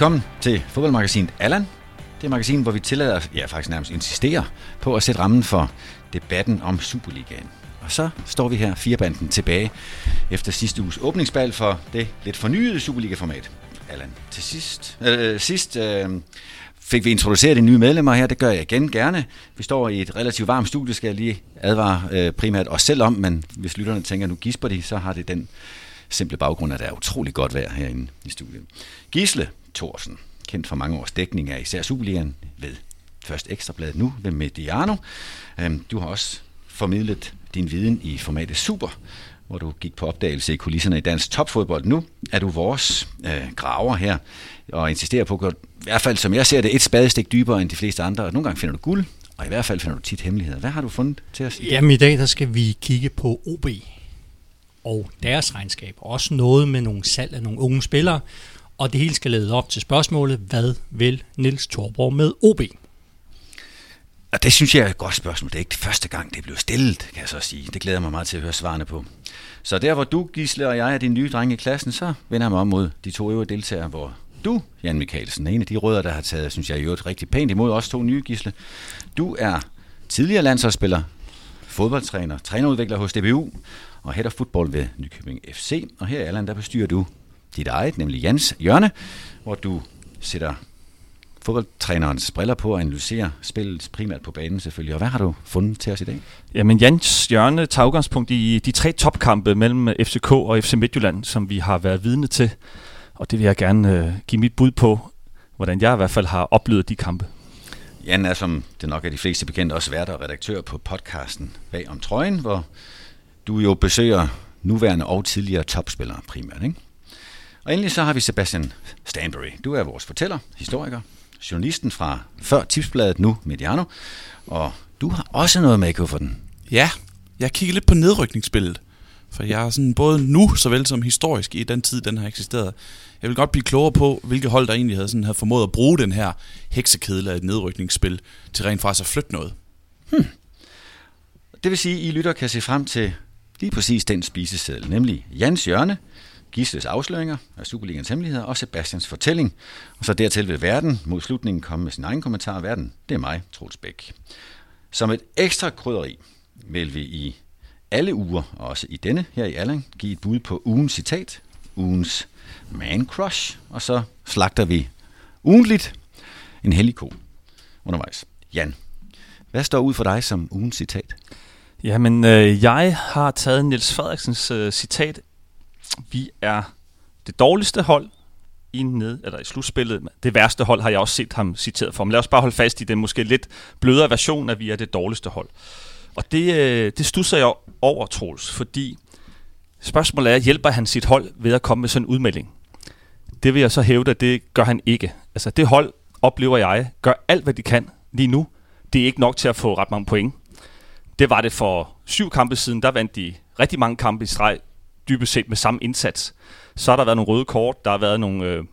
Velkommen til fodboldmagasinet Allan. Det er magasin, hvor vi tillader, ja faktisk nærmest insisterer på at sætte rammen for debatten om Superligaen. Og så står vi her, firebanden, tilbage efter sidste uges åbningsbal for det lidt fornyede Superliga-format. Allan, til sidst, øh, sidst øh, fik vi introduceret de nye medlemmer her. Det gør jeg igen gerne. Vi står i et relativt varmt studie, skal jeg lige advare øh, primært os selv om, men hvis lytterne tænker, nu gisper de, så har det den simple baggrund, at der er utrolig godt vejr herinde i studiet. Gisle Thorsen, kendt for mange års dækning af især Superligaen ved først Ekstrabladet, nu ved Mediano. Øhm, du har også formidlet din viden i formatet Super, hvor du gik på opdagelse i kulisserne i dansk topfodbold. Nu er du vores øh, graver her, og insisterer på at i hvert fald som jeg ser det, et spadestik dybere end de fleste andre. Nogle gange finder du guld, og i hvert fald finder du tit hemmeligheder. Hvad har du fundet til os? Jamen i dag der skal vi kigge på OB og deres regnskab. Også noget med nogle salg af nogle unge spillere. Og det hele skal lede op til spørgsmålet, hvad vil Nils Torborg med OB? Og det synes jeg er et godt spørgsmål. Det er ikke det første gang, det blev stillet, kan jeg så sige. Det glæder mig meget til at høre svarene på. Så der, hvor du, Gisle, og jeg er din nye dreng i klassen, så vender jeg mig om mod de to øvrige deltagere, hvor du, Jan Mikkelsen, er en af de rødder, der har taget, synes jeg, i øvrigt rigtig pænt imod os to nye, Gisle. Du er tidligere landsholdsspiller, fodboldtræner, trænerudvikler hos DBU og head of football ved Nykøbing FC. Og her i Alland, der bestyrer du dit eget, nemlig Jans Hjørne, hvor du sætter fodboldtrænerens briller på og analyserer spillet primært på banen selvfølgelig. Og hvad har du fundet til os i dag? Jamen Jans Hjørne tager udgangspunkt i de tre topkampe mellem FCK og FC Midtjylland, som vi har været vidne til. Og det vil jeg gerne øh, give mit bud på, hvordan jeg i hvert fald har oplevet de kampe. Jan er, som det nok er de fleste bekendte, også vært og redaktør på podcasten Bag om trøjen, hvor du jo besøger nuværende og tidligere topspillere primært. Ikke? Og endelig så har vi Sebastian Stanbury. Du er vores fortæller, historiker, journalisten fra før Tipsbladet, nu Mediano. Og du har også noget med for den. Ja, jeg kigger lidt på nedrykningsspillet. For jeg er sådan både nu, såvel som historisk i den tid, den har eksisteret. Jeg vil godt blive klogere på, hvilke hold, der egentlig havde, sådan, havde formået at bruge den her heksekedel af et nedrykningsspil til rent faktisk at flytte noget. Hmm. Det vil sige, at I lytter kan se frem til lige præcis den spiseseddel, nemlig Jans Hjørne, Gisles afsløringer af Superligans hemmeligheder og Sebastians fortælling. Og så dertil vil verden mod slutningen komme med sin egen kommentar. Verden, det er mig, Troels Bæk. Som et ekstra krydderi vil vi i alle uger, og også i denne her i Alling, give et bud på ugens citat, ugens man crush, og så slagter vi ugentligt en hellig ko undervejs. Jan, hvad står ud for dig som ugens citat? Jamen, øh, jeg har taget Niels Frederiksens øh, citat. Vi er det dårligste hold i, ned, eller i slutspillet. Det værste hold har jeg også set ham citeret for. Men lad os bare holde fast i den måske lidt blødere version, at vi er det dårligste hold. Og det, øh, det stusser jeg over, Troels, fordi spørgsmålet er, hjælper han sit hold ved at komme med sådan en udmelding? Det vil jeg så hævde, at det gør han ikke. Altså det hold, oplever jeg, gør alt, hvad de kan lige nu. Det er ikke nok til at få ret mange point. Det var det for syv kampe siden. Der vandt de rigtig mange kampe i streg, dybest set med samme indsats. Så har der været nogle røde kort, der har været nogle, øh,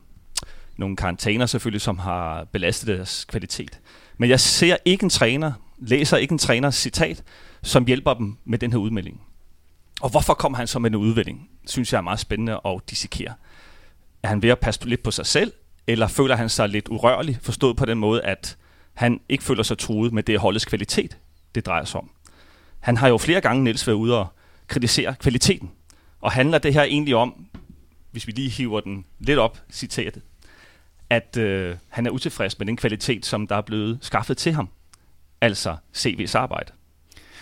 nogle karantæner selvfølgelig, som har belastet deres kvalitet. Men jeg ser ikke en træner, læser ikke en træners citat, som hjælper dem med den her udmelding. Og hvorfor kommer han så med en udmelding? Synes jeg er meget spændende at dissekere. Er han ved at passe lidt på sig selv, eller føler han sig lidt urørlig, forstået på den måde, at han ikke føler sig truet med det holdets kvalitet, det drejer sig om. Han har jo flere gange, Niels, været ude og kritisere kvaliteten. Og handler det her egentlig om, hvis vi lige hiver den lidt op, citatet, at øh, han er utilfreds med den kvalitet, som der er blevet skaffet til ham. Altså CV's arbejde.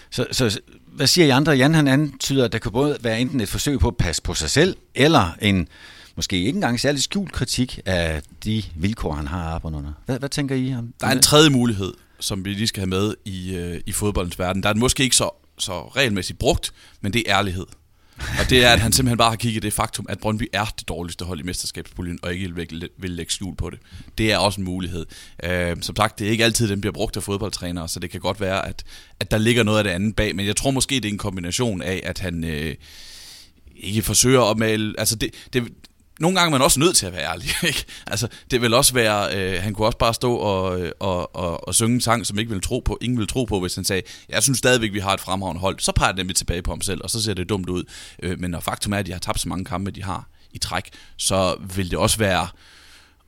Så, så hvad siger I andre? Jan han antyder, at der kan både være enten et forsøg på at passe på sig selv, eller en måske ikke engang særlig skjult kritik af de vilkår, han har arbejdet under. Hvad, hvad tænker I om Der er en tredje mulighed, som vi lige skal have med i, øh, i fodboldens verden. Der er den måske ikke så, så regelmæssigt brugt, men det er ærlighed. Og det er, at han simpelthen bare har kigget det faktum, at Brøndby er det dårligste hold i mesterskabspuljen, og ikke vil, vil lægge skjul på det. Det er også en mulighed. Øh, som sagt, det er ikke altid, den bliver brugt af fodboldtrænere, så det kan godt være, at, at der ligger noget af det andet bag, men jeg tror måske, det er en kombination af, at han øh, ikke forsøger at male... Altså, det, det, nogle gange er man også nødt til at være ærlig. Ikke? Altså, det vil også være, øh, han kunne også bare stå og, øh, og, og, og synge en sang, som ikke vil tro på, ingen vil tro på, hvis han sagde, jeg synes stadigvæk, vi har et fremragende hold. Så peger det nemlig tilbage på ham selv, og så ser det dumt ud. Øh, men når faktum er, at de har tabt så mange kampe, de har i træk, så vil det også være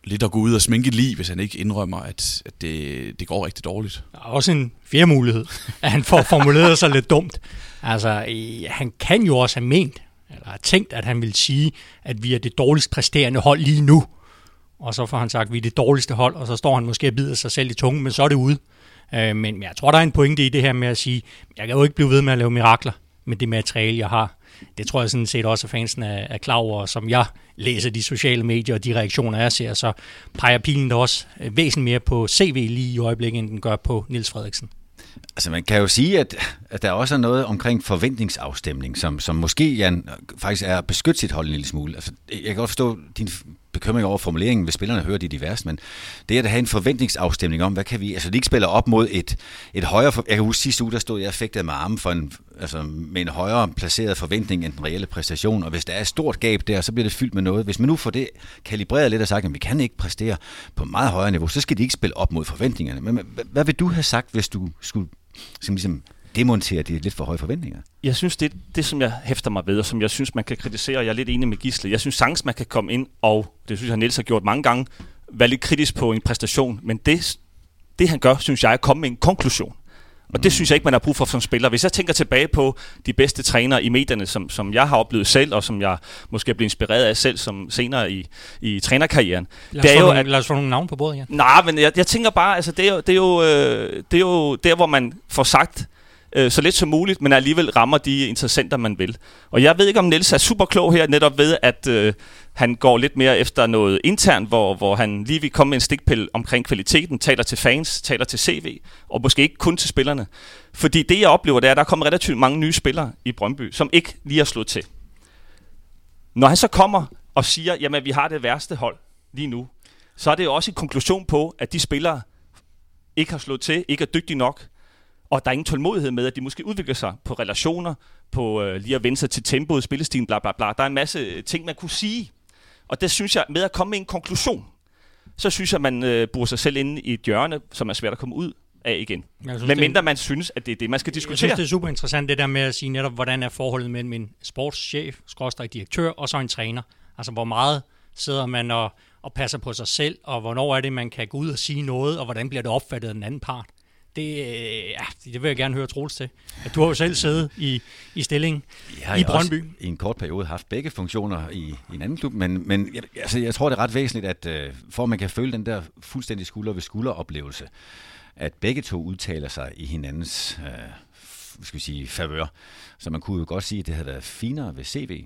lidt at gå ud og sminke lige, hvis han ikke indrømmer, at, at det, det går rigtig dårligt. Der er også en fjerde mulighed, at han får formuleret sig lidt dumt. Altså, øh, han kan jo også have ment, eller har tænkt, at han vil sige, at vi er det dårligst præsterende hold lige nu. Og så får han sagt, at vi er det dårligste hold, og så står han måske og bider sig selv i tungen, men så er det ude. Øh, men jeg tror, der er en pointe i det her med at sige, jeg kan jo ikke blive ved med at lave mirakler med det materiale, jeg har. Det tror jeg sådan set også, at fansen er, er klar over, som jeg læser de sociale medier og de reaktioner, jeg ser, så peger pilen da også øh, væsentligt mere på CV lige i øjeblikket, end den gør på Nils Frederiksen. Altså man kan jo sige, at, at der også er noget omkring forventningsafstemning, som, som måske, Jan, faktisk er at beskytte sit hold en lille smule. Altså, jeg kan godt forstå din bekymring over formuleringen, hvis spillerne hører det divers, men det er at have en forventningsafstemning om, hvad kan vi, altså de ikke spiller op mod et, et højere, jeg kan huske sidste uge, der stod jeg fægtet med armen for en, altså med en højere placeret forventning end den reelle præstation, og hvis der er et stort gab der, så bliver det fyldt med noget. Hvis man nu får det kalibreret lidt og sagt, at vi kan ikke præstere på meget højere niveau, så skal de ikke spille op mod forventningerne. Men hvad vil du have sagt, hvis du skulle som ligesom demontere de lidt for høje forventninger? Jeg synes, det det, som jeg hæfter mig ved, og som jeg synes, man kan kritisere, og jeg er lidt enig med Gisle. Jeg synes sagtens, man kan komme ind, og det synes jeg, Niels har gjort mange gange, være lidt kritisk på en præstation. Men det, det han gør, synes jeg, er at komme med en konklusion. Og det synes jeg ikke, man har brug for som spiller. Hvis jeg tænker tilbage på de bedste trænere i medierne, som, som jeg har oplevet selv, og som jeg måske er blevet inspireret af selv som senere i, i trænerkarrieren. Lad os, det er jo, nogle, at, lad os få nogle navne på bordet, ja. Nej, men jeg, jeg tænker bare, altså det er, jo, det, er jo, øh, det er jo der, hvor man får sagt, øh, så lidt som muligt, men alligevel rammer de interessenter, man vil. Og jeg ved ikke, om Niels er super klog her, netop ved, at øh, han går lidt mere efter noget internt, hvor, hvor han lige vil komme med en stikpille omkring kvaliteten, taler til fans, taler til CV, og måske ikke kun til spillerne. Fordi det, jeg oplever, det er, at der kommer relativt mange nye spillere i Brøndby, som ikke lige har slået til. Når han så kommer og siger, jamen vi har det værste hold lige nu, så er det jo også en konklusion på, at de spillere ikke har slået til, ikke er dygtige nok, og der er ingen tålmodighed med, at de måske udvikler sig på relationer, på øh, lige at vende sig til tempoet, spillestilen, bla bla bla. Der er en masse ting, man kunne sige. Og det synes jeg, med at komme med en konklusion, så synes jeg, man øh, bruger sig selv inde i et hjørne, som er svært at komme ud af igen. Men mindre man synes, at det er det, man skal diskutere. Jeg synes, det er super interessant, det der med at sige netop, hvordan er forholdet mellem en sportschef, skråstrej direktør, og så en træner. Altså, hvor meget sidder man og, og passer på sig selv, og hvornår er det, man kan gå ud og sige noget, og hvordan bliver det opfattet af den anden part det, øh, ja, det vil jeg gerne høre Troels til. Du har jo selv siddet i, i stillingen i Brøndby. i en kort periode haft begge funktioner i, i en anden klub, men, men jeg, altså, jeg tror, det er ret væsentligt, at øh, for at man kan føle den der fuldstændig skulder ved skulder oplevelse, at begge to udtaler sig i hinandens øh, skal vi sige, favør. Så man kunne jo godt sige, at det havde været finere, ved CV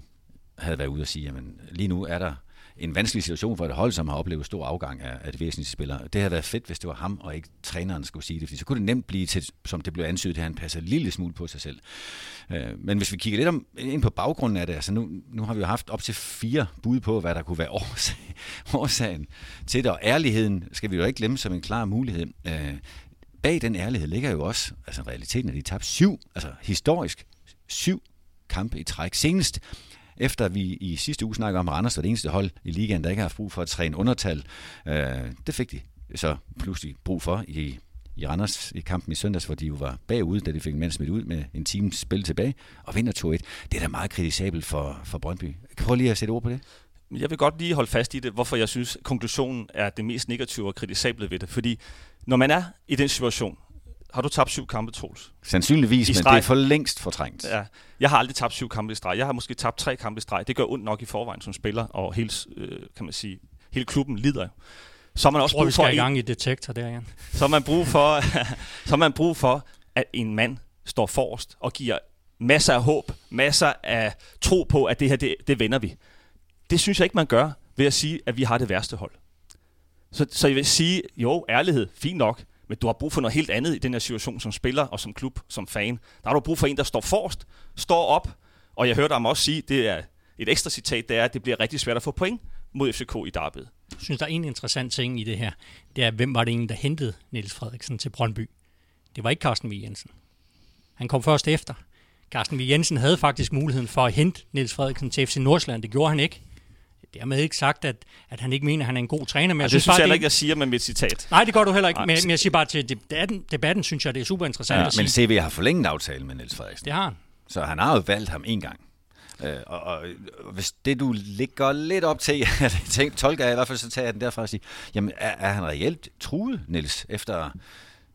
havde været ude og sige, at lige nu er der en vanskelig situation for et hold, som har oplevet stor afgang af, af det væsentlige spillere. Det havde været fedt, hvis det var ham, og ikke træneren skulle sige det, fordi så kunne det nemt blive til, som det blev ansydet, at han passer en lille smule på sig selv. Øh, men hvis vi kigger lidt om, ind på baggrunden af det, altså nu, nu har vi jo haft op til fire bud på, hvad der kunne være årsag, årsagen til det, og ærligheden skal vi jo ikke glemme som en klar mulighed. Øh, bag den ærlighed ligger jo også, altså realiteten, at de tabte syv, altså historisk syv kampe i træk. Senest efter vi i sidste uge snakkede om, at Randers var det eneste hold i ligaen, der ikke har haft brug for at træne undertal. Øh, det fik de så pludselig brug for i, i Randers i kampen i søndags, hvor de jo var bagud, da de fik en mand smidt ud med en times spil tilbage, og vinder 2-1. Det er da meget kritisabelt for, for Brøndby. Kan du lige at sætte ord på det? Jeg vil godt lige holde fast i det, hvorfor jeg synes, konklusionen er det mest negative og kritisable ved det. Fordi når man er i den situation, har du tabt syv kampe, Troels? Sandsynligvis, men det er for længst fortrængt. Ja. Jeg har aldrig tabt syv kampe i streg. Jeg har måske tabt tre kampe i streg. Det gør ondt nok i forvejen som spiller, og hele, øh, kan man sige, hele klubben lider Så har man også brug for... i gang i detektor der, igen. Så har man brug for, så man brug for, at en mand står forrest og giver masser af håb, masser af tro på, at det her, det, det vender vi. Det synes jeg ikke, man gør ved at sige, at vi har det værste hold. Så, så jeg vil sige, jo, ærlighed, fint nok, men du har brug for noget helt andet i den her situation som spiller og som klub, som fan. Der har du brug for en, der står forrest, står op, og jeg hørte ham også sige, det er et ekstra citat, det er, at det bliver rigtig svært at få point mod FCK i derbyet. Jeg synes, der er en interessant ting i det her. Det er, hvem var det egentlig, der hentede Niels Frederiksen til Brøndby? Det var ikke Carsten V. Jensen. Han kom først efter. Carsten V. Jensen havde faktisk muligheden for at hente Niels Frederiksen til FC Nordsjælland. Det gjorde han ikke dermed ikke sagt, at, at han ikke mener, at han er en god træner. Men jeg det synes, synes jeg heller ikke, jeg siger med mit citat. Nej, det gør du heller ikke. Men, men jeg siger bare til debatten, debatten synes jeg, det er super interessant ja, at sige. Men CV har forlænget aftale med Niels Frederiksen. Det har han. Så han har jo valgt ham en gang. Øh, og, og, hvis det du ligger lidt op til, jeg tænker, tolker jeg i hvert fald, så tager jeg den derfra og siger, jamen er, er han reelt truet, Niels, efter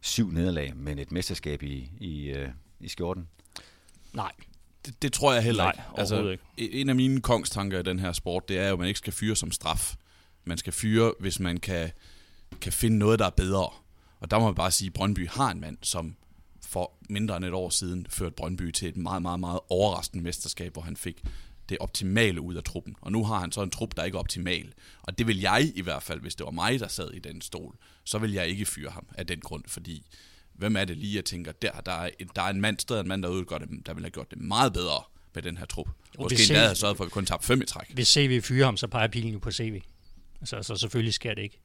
syv nederlag, men et mesterskab i, i, øh, i skjorten? Nej. Det, det tror jeg heller Nej, ikke. Altså, overhovedet En af mine kongstanker i den her sport, det er jo, at man ikke skal fyre som straf. Man skal fyre, hvis man kan, kan finde noget, der er bedre. Og der må man bare sige, at Brøndby har en mand, som for mindre end et år siden førte Brøndby til et meget, meget, meget overraskende mesterskab, hvor han fik det optimale ud af truppen. Og nu har han så en trup, der ikke er optimal. Og det vil jeg i hvert fald, hvis det var mig, der sad i den stol, så vil jeg ikke fyre ham af den grund, fordi hvem er det lige, jeg tænker, der, der, er, en, der er en mand, stadig en mand derude, der, det, der vil have gjort det meget bedre med den her trup. Måske endda havde sørget for, at vi kun tabte fem i træk. Hvis CV fyrer ham, så peger pilen jo på CV. Altså, så selvfølgelig skal det ikke.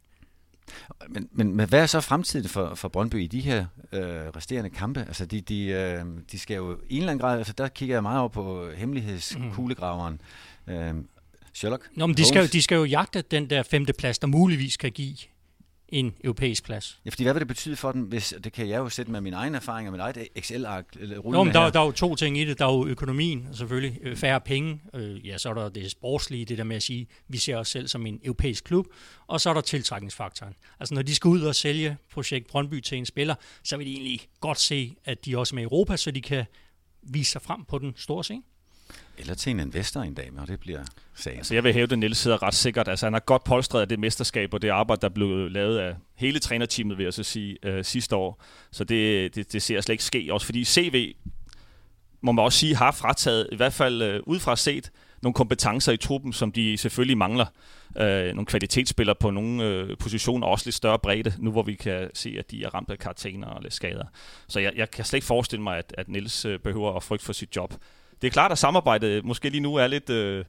Men, men, men hvad er så fremtiden for, for Brøndby i de her øh, resterende kampe? Altså, de, de, øh, de skal jo i en eller anden grad, altså der kigger jeg meget over på hemmelighedskuglegraveren. Mm. Øh, Sherlock Nå, men de skal, jo, de skal jo jagte den der femte plads, der muligvis kan give en europæisk plads. Ja, fordi hvad vil det betyde for dem, hvis, det kan jeg jo sætte med min egen erfaring og mit eget Excel-ark eller Nå, men der, her. der er jo to ting i det. Der er jo økonomien, selvfølgelig. Øh, Færre penge. Øh, ja, så er der det sportslige, det der med at sige, vi ser os selv som en europæisk klub. Og så er der tiltrækningsfaktoren. Altså, når de skal ud og sælge projekt Brøndby til en spiller, så vil de egentlig godt se, at de også er med i Europa, så de kan vise sig frem på den store scene. Eller til en investor en dag, og det bliver sagen. Altså, jeg vil hæve, at Niels sidder ret sikkert. Altså, han har godt polstret af det mesterskab og det arbejde, der blev lavet af hele trænerteamet, vil jeg så sige, øh, sidste år. Så det, det, det ser jeg slet ikke ske. Også fordi CV, må man også sige, har frataget, i hvert fald øh, udefra set, nogle kompetencer i truppen, som de selvfølgelig mangler. Øh, nogle kvalitetsspillere på nogle øh, positioner, også lidt større bredde, nu hvor vi kan se, at de er ramt af karantæner og lidt skader. Så jeg, jeg kan slet ikke forestille mig, at, at Niels øh, behøver at frygte for sit job. Det er klart, at samarbejdet måske lige nu er lidt øh,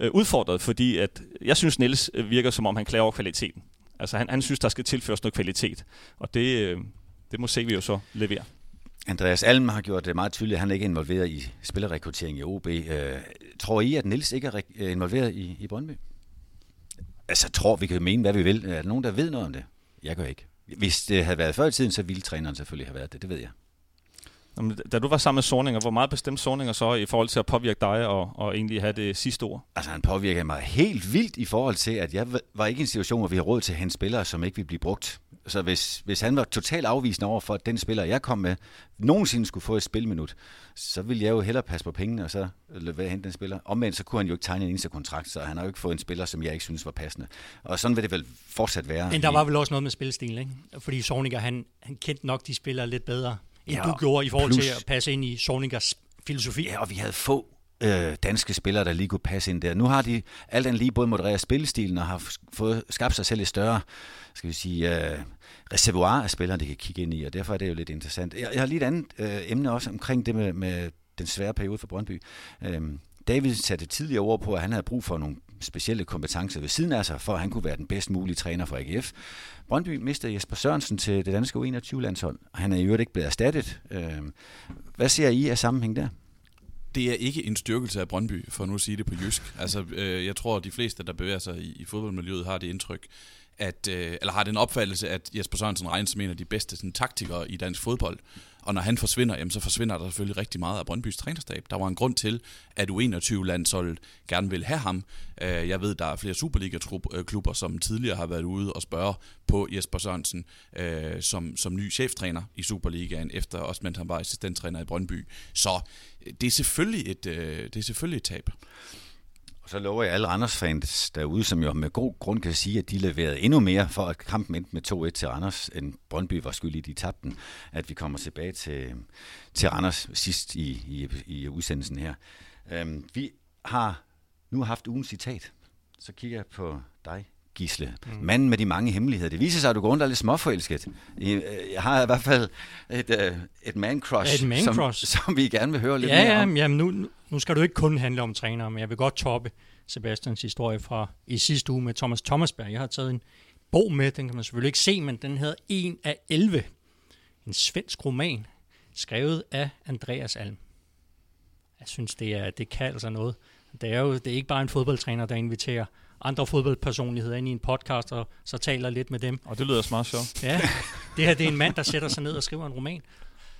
øh udfordret, fordi at jeg synes, Niels øh, virker som om, han klager over kvaliteten. Altså han, han synes, der skal tilføres noget kvalitet, og det, øh, det må se vi jo så levere. Andreas Alm har gjort det meget tydeligt, at han ikke er involveret i spillerrekruttering i OB. Øh, tror I, at Nils ikke er re- er involveret i, i Brøndby? Altså, tror vi kan mene, hvad vi vil. Er der nogen, der ved noget om det? Jeg gør ikke. Hvis det havde været før i tiden, så ville træneren selvfølgelig have været det. Det ved jeg. Jamen, Da du var sammen med Sorninger, hvor meget bestemte Sorninger så i forhold til at påvirke dig og, og egentlig have det sidste ord? Altså, han påvirker mig helt vildt i forhold til, at jeg var ikke i en situation, hvor vi har råd til at hente spillere, som ikke vil blive brugt. Så hvis, hvis han var totalt afvisende over for, at den spiller, jeg kom med, nogensinde skulle få et spilminut, så ville jeg jo hellere passe på pengene, og så lade hente den spiller. Omvendt, så kunne han jo ikke tegne en eneste kontrakt, så han har jo ikke fået en spiller, som jeg ikke synes var passende. Og sådan vil det vel fortsat være. Men der var vel også noget med spilstil, ikke? Fordi Sorniger, han, han kendte nok de spillere lidt bedre, end Ja, du gjorde i forhold plus- til at passe ind i Sorningers filosofi. Ja, og vi havde få øh, danske spillere, der lige kunne passe ind der. Nu har de alt andet lige både modereret spillestilen og har fået skabt sig selv et større, skal vi sige, øh, reservoir af spillere, de kan kigge ind i, og derfor er det jo lidt interessant. Jeg, jeg har lige et andet øh, emne også omkring det med, med den svære periode for Brøndby. Øhm, David satte tidligere ord på, at han havde brug for nogle specielle kompetencer ved siden af sig, for at han kunne være den bedst mulige træner for AGF. Brøndby mistede Jesper Sørensen til det danske U21-landshold, og han er i øvrigt ikke blevet erstattet. Øhm, hvad ser I af sammenhæng der? det er ikke en styrkelse af Brøndby, for nu at sige det på jysk. Altså, øh, jeg tror, at de fleste, der bevæger sig i, i fodboldmiljøet, har det indtryk, at, øh, eller har den opfattelse, at Jesper Sørensen regnes som en af de bedste sådan, taktikere i dansk fodbold. Og når han forsvinder, jamen, så forsvinder der selvfølgelig rigtig meget af Brøndbys trænerstab. Der var en grund til, at U21-landsholdet gerne vil have ham. Øh, jeg ved, der er flere Superliga-klubber, som tidligere har været ude og spørge på Jesper Sørensen øh, som, som ny cheftræner i Superligaen, efter også mens han var assistenttræner i Brøndby. Så øh, det er selvfølgelig et, det er selvfølgelig et tab. Og så lover jeg alle Randers-fans derude, som jo med god grund kan sige, at de leverede endnu mere for, at kampen endte med 2-1 til Randers, end Brøndby var skyldig, de tabte den, at vi kommer tilbage til, til Randers sidst i, i, i udsendelsen her. Øhm, vi har nu haft ugens citat. Så kigger jeg på dig, Gisle. Mm. Manden med de mange hemmeligheder. Det viser sig, at du går rundt og er lidt småforelsket. Øh, Jeg har i hvert fald et, øh, et man-crush, Et man-crush. Som, som vi gerne vil høre lidt Ja, mere ja, om. jamen nu, nu- skal du ikke kun handle om trænere, men jeg vil godt toppe Sebastians historie fra i sidste uge med Thomas Thomasberg. Jeg har taget en bog med, den kan man selvfølgelig ikke se, men den hedder 1 af 11. En svensk roman, skrevet af Andreas Alm. Jeg synes, det, er, det kan altså noget. Det er jo det er ikke bare en fodboldtræner, der inviterer andre fodboldpersonligheder ind i en podcast, og så taler lidt med dem. Og det lyder smart sjovt. Ja, det her det er en mand, der sætter sig ned og skriver en roman.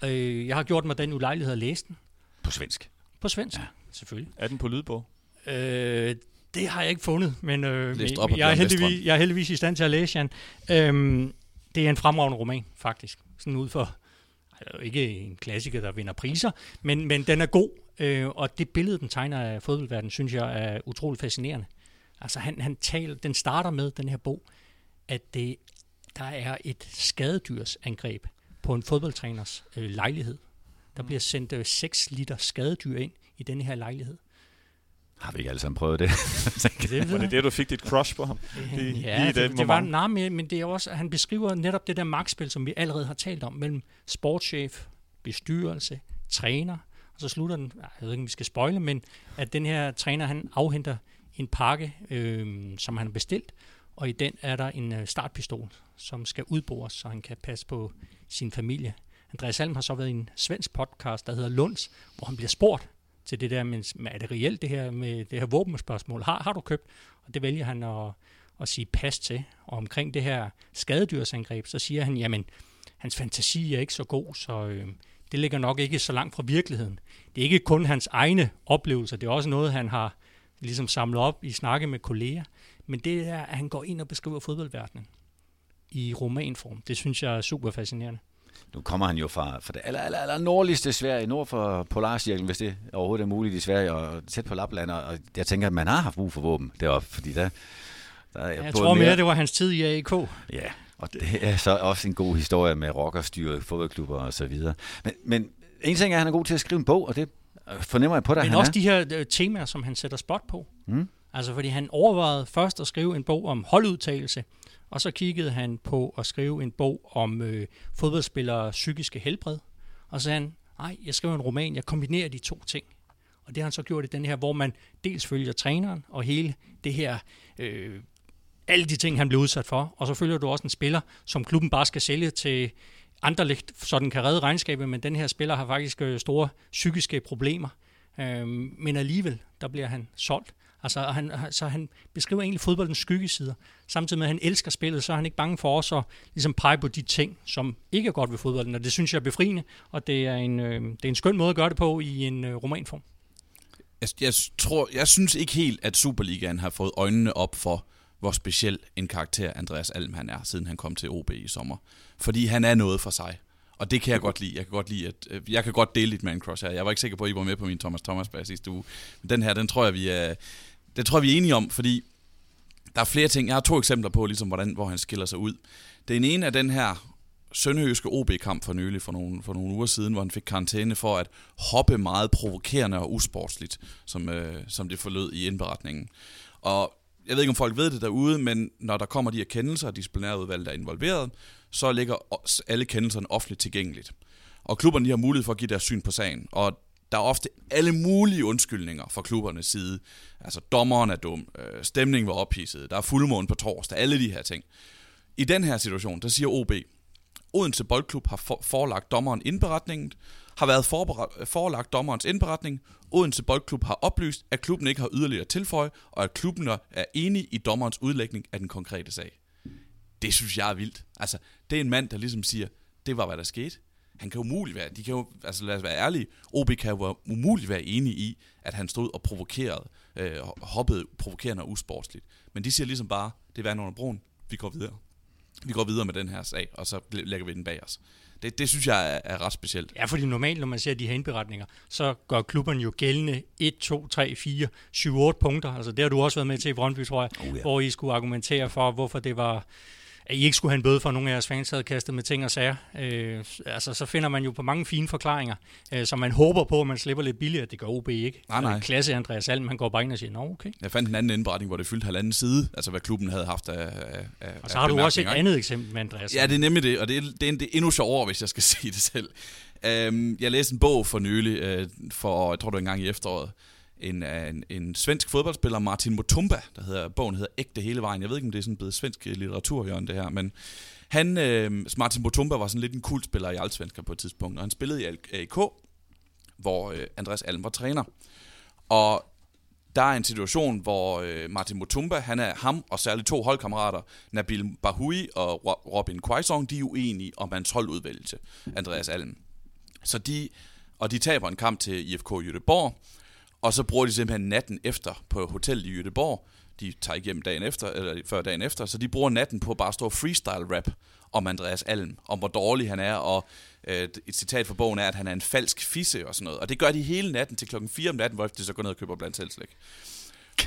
Øh, Jeg har gjort mig den ulejlighed at læse den På svensk. på svensk. Ja. selvfølgelig. Er den på lydbog? Øh, det har jeg ikke fundet, men øh, jeg, er heldigvis, jeg er heldigvis i stand til at læse, Jan. Øhm, det er en fremragende roman, faktisk. Sådan ud for, altså, ikke en klassiker, der vinder priser, men, men den er god, øh, og det billede, den tegner af fodboldverdenen, synes jeg er utroligt fascinerende. Altså, han, han taler, den starter med, den her bog, at det, der er et skadedyrsangreb på en fodboldtræners øh, lejlighed. Der bliver sendt øh, 6 liter skadedyr ind i denne her lejlighed. Har vi ikke alle sammen prøvet det? Det, Var det det, du fik dit crush på ham? I ja, den det, det var moment? nej, men men det er også, at han beskriver netop det der magtspil, som vi allerede har talt om, mellem sportschef, bestyrelse, træner, og så slutter den, jeg ved ikke, om vi skal spoile, men at den her træner, han afhenter en pakke, øh, som han har bestilt, og i den er der en øh, startpistol, som skal udbores, så han kan passe på sin familie. Andreas Alm har så været i en svensk podcast, der hedder Lunds, hvor han bliver spurgt til det der, men men er det reelt det her med det her våbenspørgsmål? Har, har du købt? Og det vælger han at, at sige pas til. Og omkring det her skadedyrsangreb, så siger han, jamen, hans fantasi er ikke så god, så øh, det ligger nok ikke så langt fra virkeligheden. Det er ikke kun hans egne oplevelser, det er også noget, han har ligesom samlet op i snakke med kolleger. Men det er, at han går ind og beskriver fodboldverdenen i romanform. Det synes jeg er super fascinerende. Nu kommer han jo fra, fra det aller, aller, aller nordligste Sverige, nord for Polarcirklen, hvis det overhovedet er muligt i Sverige, og tæt på Lapland, og jeg tænker, at man har haft brug for våben deroppe, fordi der, der er Jeg tror mere, det var hans tid i AIK. Ja, og det er så også en god historie med rockerstyre, fodboldklubber og så videre. Men, men en ting er, at han er god til at skrive en bog, og det fornemmer jeg på dig, Men han også er. de her øh, temaer, som han sætter spot på. Mm. Altså fordi han overvejede først at skrive en bog om holdudtagelse, og så kiggede han på at skrive en bog om øh, fodboldspillere psykiske helbred. Og så sagde han, nej, jeg skriver en roman, jeg kombinerer de to ting. Og det har han så gjort i den her, hvor man dels følger træneren og hele det her, øh, alle de ting, han blev udsat for. Og så følger du også en spiller, som klubben bare skal sælge til Anderlecht, så den kan redde regnskabet, men den her spiller har faktisk øh, store psykiske problemer. Øh, men alligevel, der bliver han solgt. Altså, han, så han beskriver egentlig fodboldens skyggesider. Samtidig med, at han elsker spillet, så er han ikke bange for også at ligesom pege på de ting, som ikke er godt ved fodbolden. Og det synes jeg er befriende, og det er en, øh, det er en skøn måde at gøre det på i en øh, romanform. Jeg, jeg, tror, jeg synes ikke helt, at Superligaen har fået øjnene op for, hvor speciel en karakter Andreas Alm han er, siden han kom til OB i sommer. Fordi han er noget for sig. Og det kan jeg godt lide. Jeg kan godt lide, at øh, jeg kan godt dele dit man crush her. Jeg var ikke sikker på, at I var med på min Thomas Thomas bag sidste uge. Men den her, den tror jeg, vi er, den tror jeg, vi er enige om, fordi der er flere ting. Jeg har to eksempler på, ligesom, hvordan, hvor han skiller sig ud. Den ene er den her sønderjyske OB-kamp for nylig, for nogle, for nogle uger siden, hvor han fik karantæne for at hoppe meget provokerende og usportsligt, som, øh, som det forlød i indberetningen. Og jeg ved ikke, om folk ved det derude, men når der kommer de her kendelser, og disciplinærudvalget er involveret, så ligger alle kendelserne offentligt tilgængeligt. Og klubberne de har mulighed for at give deres syn på sagen. Og der er ofte alle mulige undskyldninger fra klubbernes side. Altså, dommeren er dum, øh, stemningen var ophidset, der er fuldmåne på torsdag, alle de her ting. I den her situation, der siger OB, Odense Boldklub har for- forelagt dommeren indberetningen, har været forelagt dommerens indberetning. Odense Boldklub har oplyst, at klubben ikke har yderligere tilføje, og at klubben er enig i dommerens udlægning af den konkrete sag. Det synes jeg er vildt. Altså, det er en mand, der ligesom siger, det var, hvad der skete. Han kan umuligt være, de kan jo, altså lad os være ærlige, OB kan jo umuligt være enige i, at han stod og provokerede, øh, hoppede provokerende og usportsligt. Men de siger ligesom bare, det er vand under broen, vi går videre. Vi går videre med den her sag, og så lægger vi den bag os. Det, det synes jeg er, er ret specielt. Ja, fordi normalt, når man ser de her indberetninger, så gør klubberne jo gældende 1, 2, 3, 4, 7, 8 punkter. Altså det har du også været med til i Brøndby, tror jeg, Oh, ja. hvor I skulle argumentere for, hvorfor det var at I ikke skulle have en bøde for, at nogle af jeres fans havde kastet med ting og sager. Øh, altså, så finder man jo på mange fine forklaringer, øh, som man håber på, at man slipper lidt billigere. Det gør OB ikke. Nej, nej. Øh, Klasse Andreas Alm, han går bare ind og siger, nå okay. Jeg fandt en anden indberetning, hvor det fyldte halvanden side, altså hvad klubben havde haft af, af, Og så har du også et andet eksempel med Andreas Ja, det er nemlig det, og det er, det er, det er endnu sjovere, hvis jeg skal sige det selv. Øhm, jeg læste en bog for nylig, øh, for jeg tror det var en gang i efteråret, en, øh, en, en svensk fodboldspiller, Martin Mutumba, der hedder, bogen hedder Ægte hele vejen. Jeg ved ikke, om det er sådan blevet svensk litteratur, Jørgen, det her, men han, øh, Martin Mutumba var sådan lidt en kultspiller i Allsvenskan på et tidspunkt, og han spillede i AIK, hvor øh, Andreas Alm var træner. Og der er en situation, hvor øh, Martin Mutumba, han er ham og særligt to holdkammerater, Nabil Bahoui og Robin Quaison, de er uenige om hans holdudvælgelse, Andreas Alm. Så de, og de taber en kamp til IFK Göteborg, og så bruger de simpelthen natten efter på hotel i Göteborg. De tager hjem dagen efter, eller før dagen efter, så de bruger natten på bare at stå freestyle rap om Andreas Alm, om hvor dårlig han er, og øh, et citat fra bogen er, at han er en falsk fisse og sådan noget. Og det gør de hele natten til klokken 4 om natten, hvor de så går ned og køber blandt selvslæg.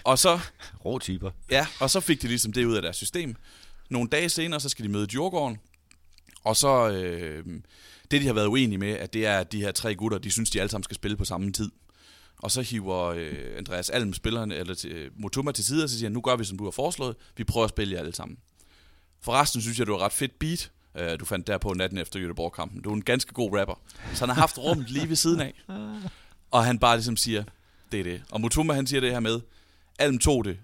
Og så, Rå typer. ja, og så fik de ligesom det ud af deres system. Nogle dage senere, så skal de møde Djurgården, og så, øh, det de har været uenige med, at det er, at de her tre gutter, de synes, de alle sammen skal spille på samme tid. Og så hiver øh, Andreas Alm spillerne, eller til, øh, Motuma til side, og så siger han, nu gør vi, som du har foreslået. Vi prøver at spille jer alle sammen. Forresten synes jeg, det var et ret fedt beat, øh, du fandt der på natten efter Göteborg-kampen. Du er en ganske god rapper. Så han har haft rummet lige ved siden af. Og han bare ligesom siger, det er det. Og Motuma han siger det her med, Alm tog det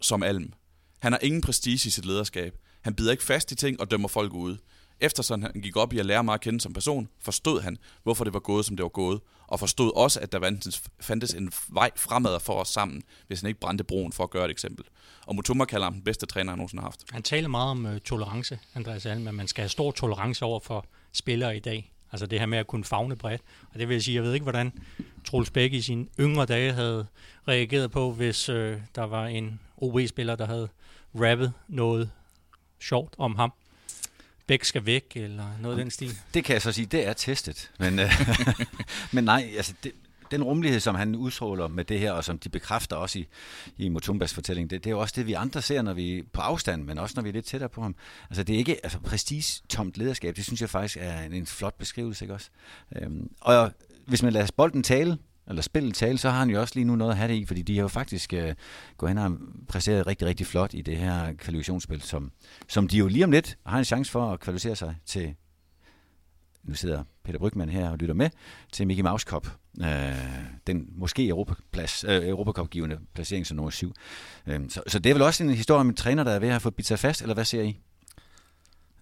som Alm. Han har ingen prestige i sit lederskab. Han bider ikke fast i ting og dømmer folk ude. Efter sådan han gik op i at lære mig at kende som person, forstod han, hvorfor det var gået, som det var gået, og forstod også, at der fandtes- en vej fremad for os sammen, hvis han ikke brændte broen for at gøre et eksempel. Og Mutuma kalder ham den bedste træner, han nogensinde har haft. Han taler meget om øh, tolerance, Andreas Alm, at man skal have stor tolerance over for spillere i dag. Altså det her med at kunne fagne bredt. Og det vil jeg sige, jeg ved ikke, hvordan Troels Bæk i sine yngre dage havde reageret på, hvis øh, der var en OB-spiller, der havde rappet noget sjovt om ham. Bæk skal væk, eller noget af den stil. Det kan jeg så sige, det er testet. Men, øh, men nej, altså det, den rummelighed, som han udstråler med det her, og som de bekræfter også i, i Mutumbas fortælling, det, det er jo også det, vi andre ser, når vi er på afstand, men også når vi er lidt tættere på ham. Altså det er ikke altså, prestige-tomt lederskab, det synes jeg faktisk er en, en flot beskrivelse, ikke også? Øhm, og hvis man lader bolden tale, eller spillet tale, så har han jo også lige nu noget at have det i, fordi de har jo faktisk øh, gået hen og præsteret rigtig, rigtig flot i det her kvalifikationsspil, som, som de jo lige om lidt har en chance for at kvalificere sig til nu sidder Peter Brygman her og lytter med, til Mickey Mouse Cup. Øh, den måske Europaplads, øh, Europacup-givende placering som nummer syv. Øh, så, så det er vel også en historie om en træner, der er ved at have fået bidt sig fast, eller hvad ser I?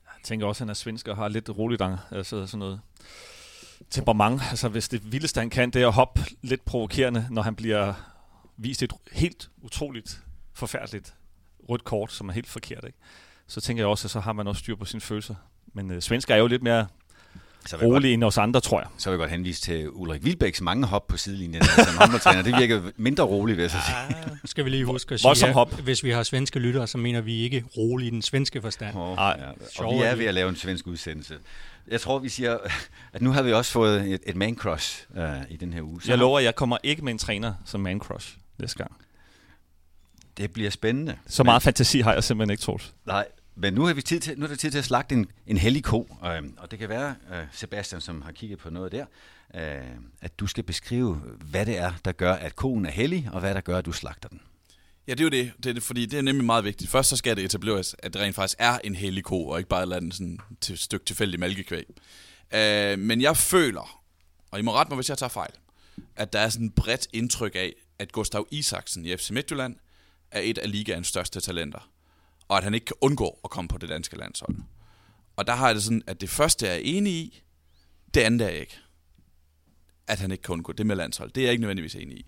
Jeg tænker også, at han er svensk og har lidt roligt altså sådan noget temperament. Altså hvis det vildeste, han kan, det er at hoppe lidt provokerende, når han bliver vist et helt utroligt forfærdeligt rødt kort, som er helt forkert. Ikke? Så tænker jeg også, at så har man også styr på sine følelser. Men øh, svensker er jo lidt mere Så jeg rolige end os andre, tror jeg. godt, så vil jeg godt henvise til Ulrik Wilbæks mange hop på sidelinjen som håndboldtræner. Det virker mindre roligt, vil jeg så sige. Skal vi lige huske at sige, hop. at hvis vi har svenske lyttere, så mener vi ikke roligt i den svenske forstand. Oh, ja. Og vi er ved at lave en svensk udsendelse. Jeg tror, vi siger, at nu har vi også fået et, et man crush uh, i den her uge. Så Jeg lover, at jeg kommer ikke med en træner som man crush næste gang. Det bliver spændende. Så meget fantasi har jeg simpelthen ikke, Troels. Nej, men nu er, vi tid til, nu er det tid til at slagte en, en hellig ko, øh, og det kan være, øh, Sebastian, som har kigget på noget der, øh, at du skal beskrive, hvad det er, der gør, at koen er hellig, og hvad der gør, at du slagter den. Ja, det er jo det. det, er det fordi det er nemlig meget vigtigt. Først så skal det etableres, at det rent faktisk er en hellig ko, og ikke bare lade den sådan til stykke tilfældig malkekvæg. Uh, men jeg føler, og I må rette mig, hvis jeg tager fejl, at der er sådan et bredt indtryk af, at Gustav Isaksen i FC Midtjylland er et af ligaens største talenter, og at han ikke kan undgå at komme på det danske landshold. Og der har jeg det sådan, at det første er enig i, det andet er jeg ikke. At han ikke kan undgå det med landshold. Det er jeg ikke nødvendigvis enig i.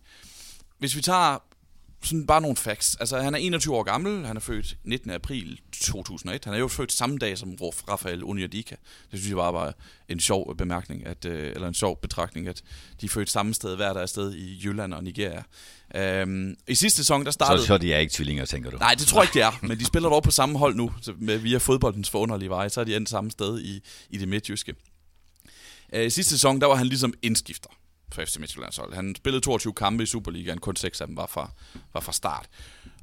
Hvis vi tager sådan bare nogle facts. Altså, han er 21 år gammel, han er født 19. april 2001. Han er jo født samme dag som Rafael Uniadika. Det synes jeg bare var en sjov bemærkning, at, øh, eller en sjov betragtning, at de er født samme sted, hver der sted i Jylland og Nigeria. Øhm, I sidste sæson, der startede... Så, så de er ikke tvillinger, tænker du? Nej, det tror jeg ikke, det er. Men de spiller dog på samme hold nu, med, via fodboldens forunderlige veje. Så er de endt samme sted i, i det midtjyske. Øh, I sidste sæson, der var han ligesom indskifter for FC Midtjyllands hold. Han spillede 22 kampe i Superligaen, kun 6 af dem var fra, var fra start.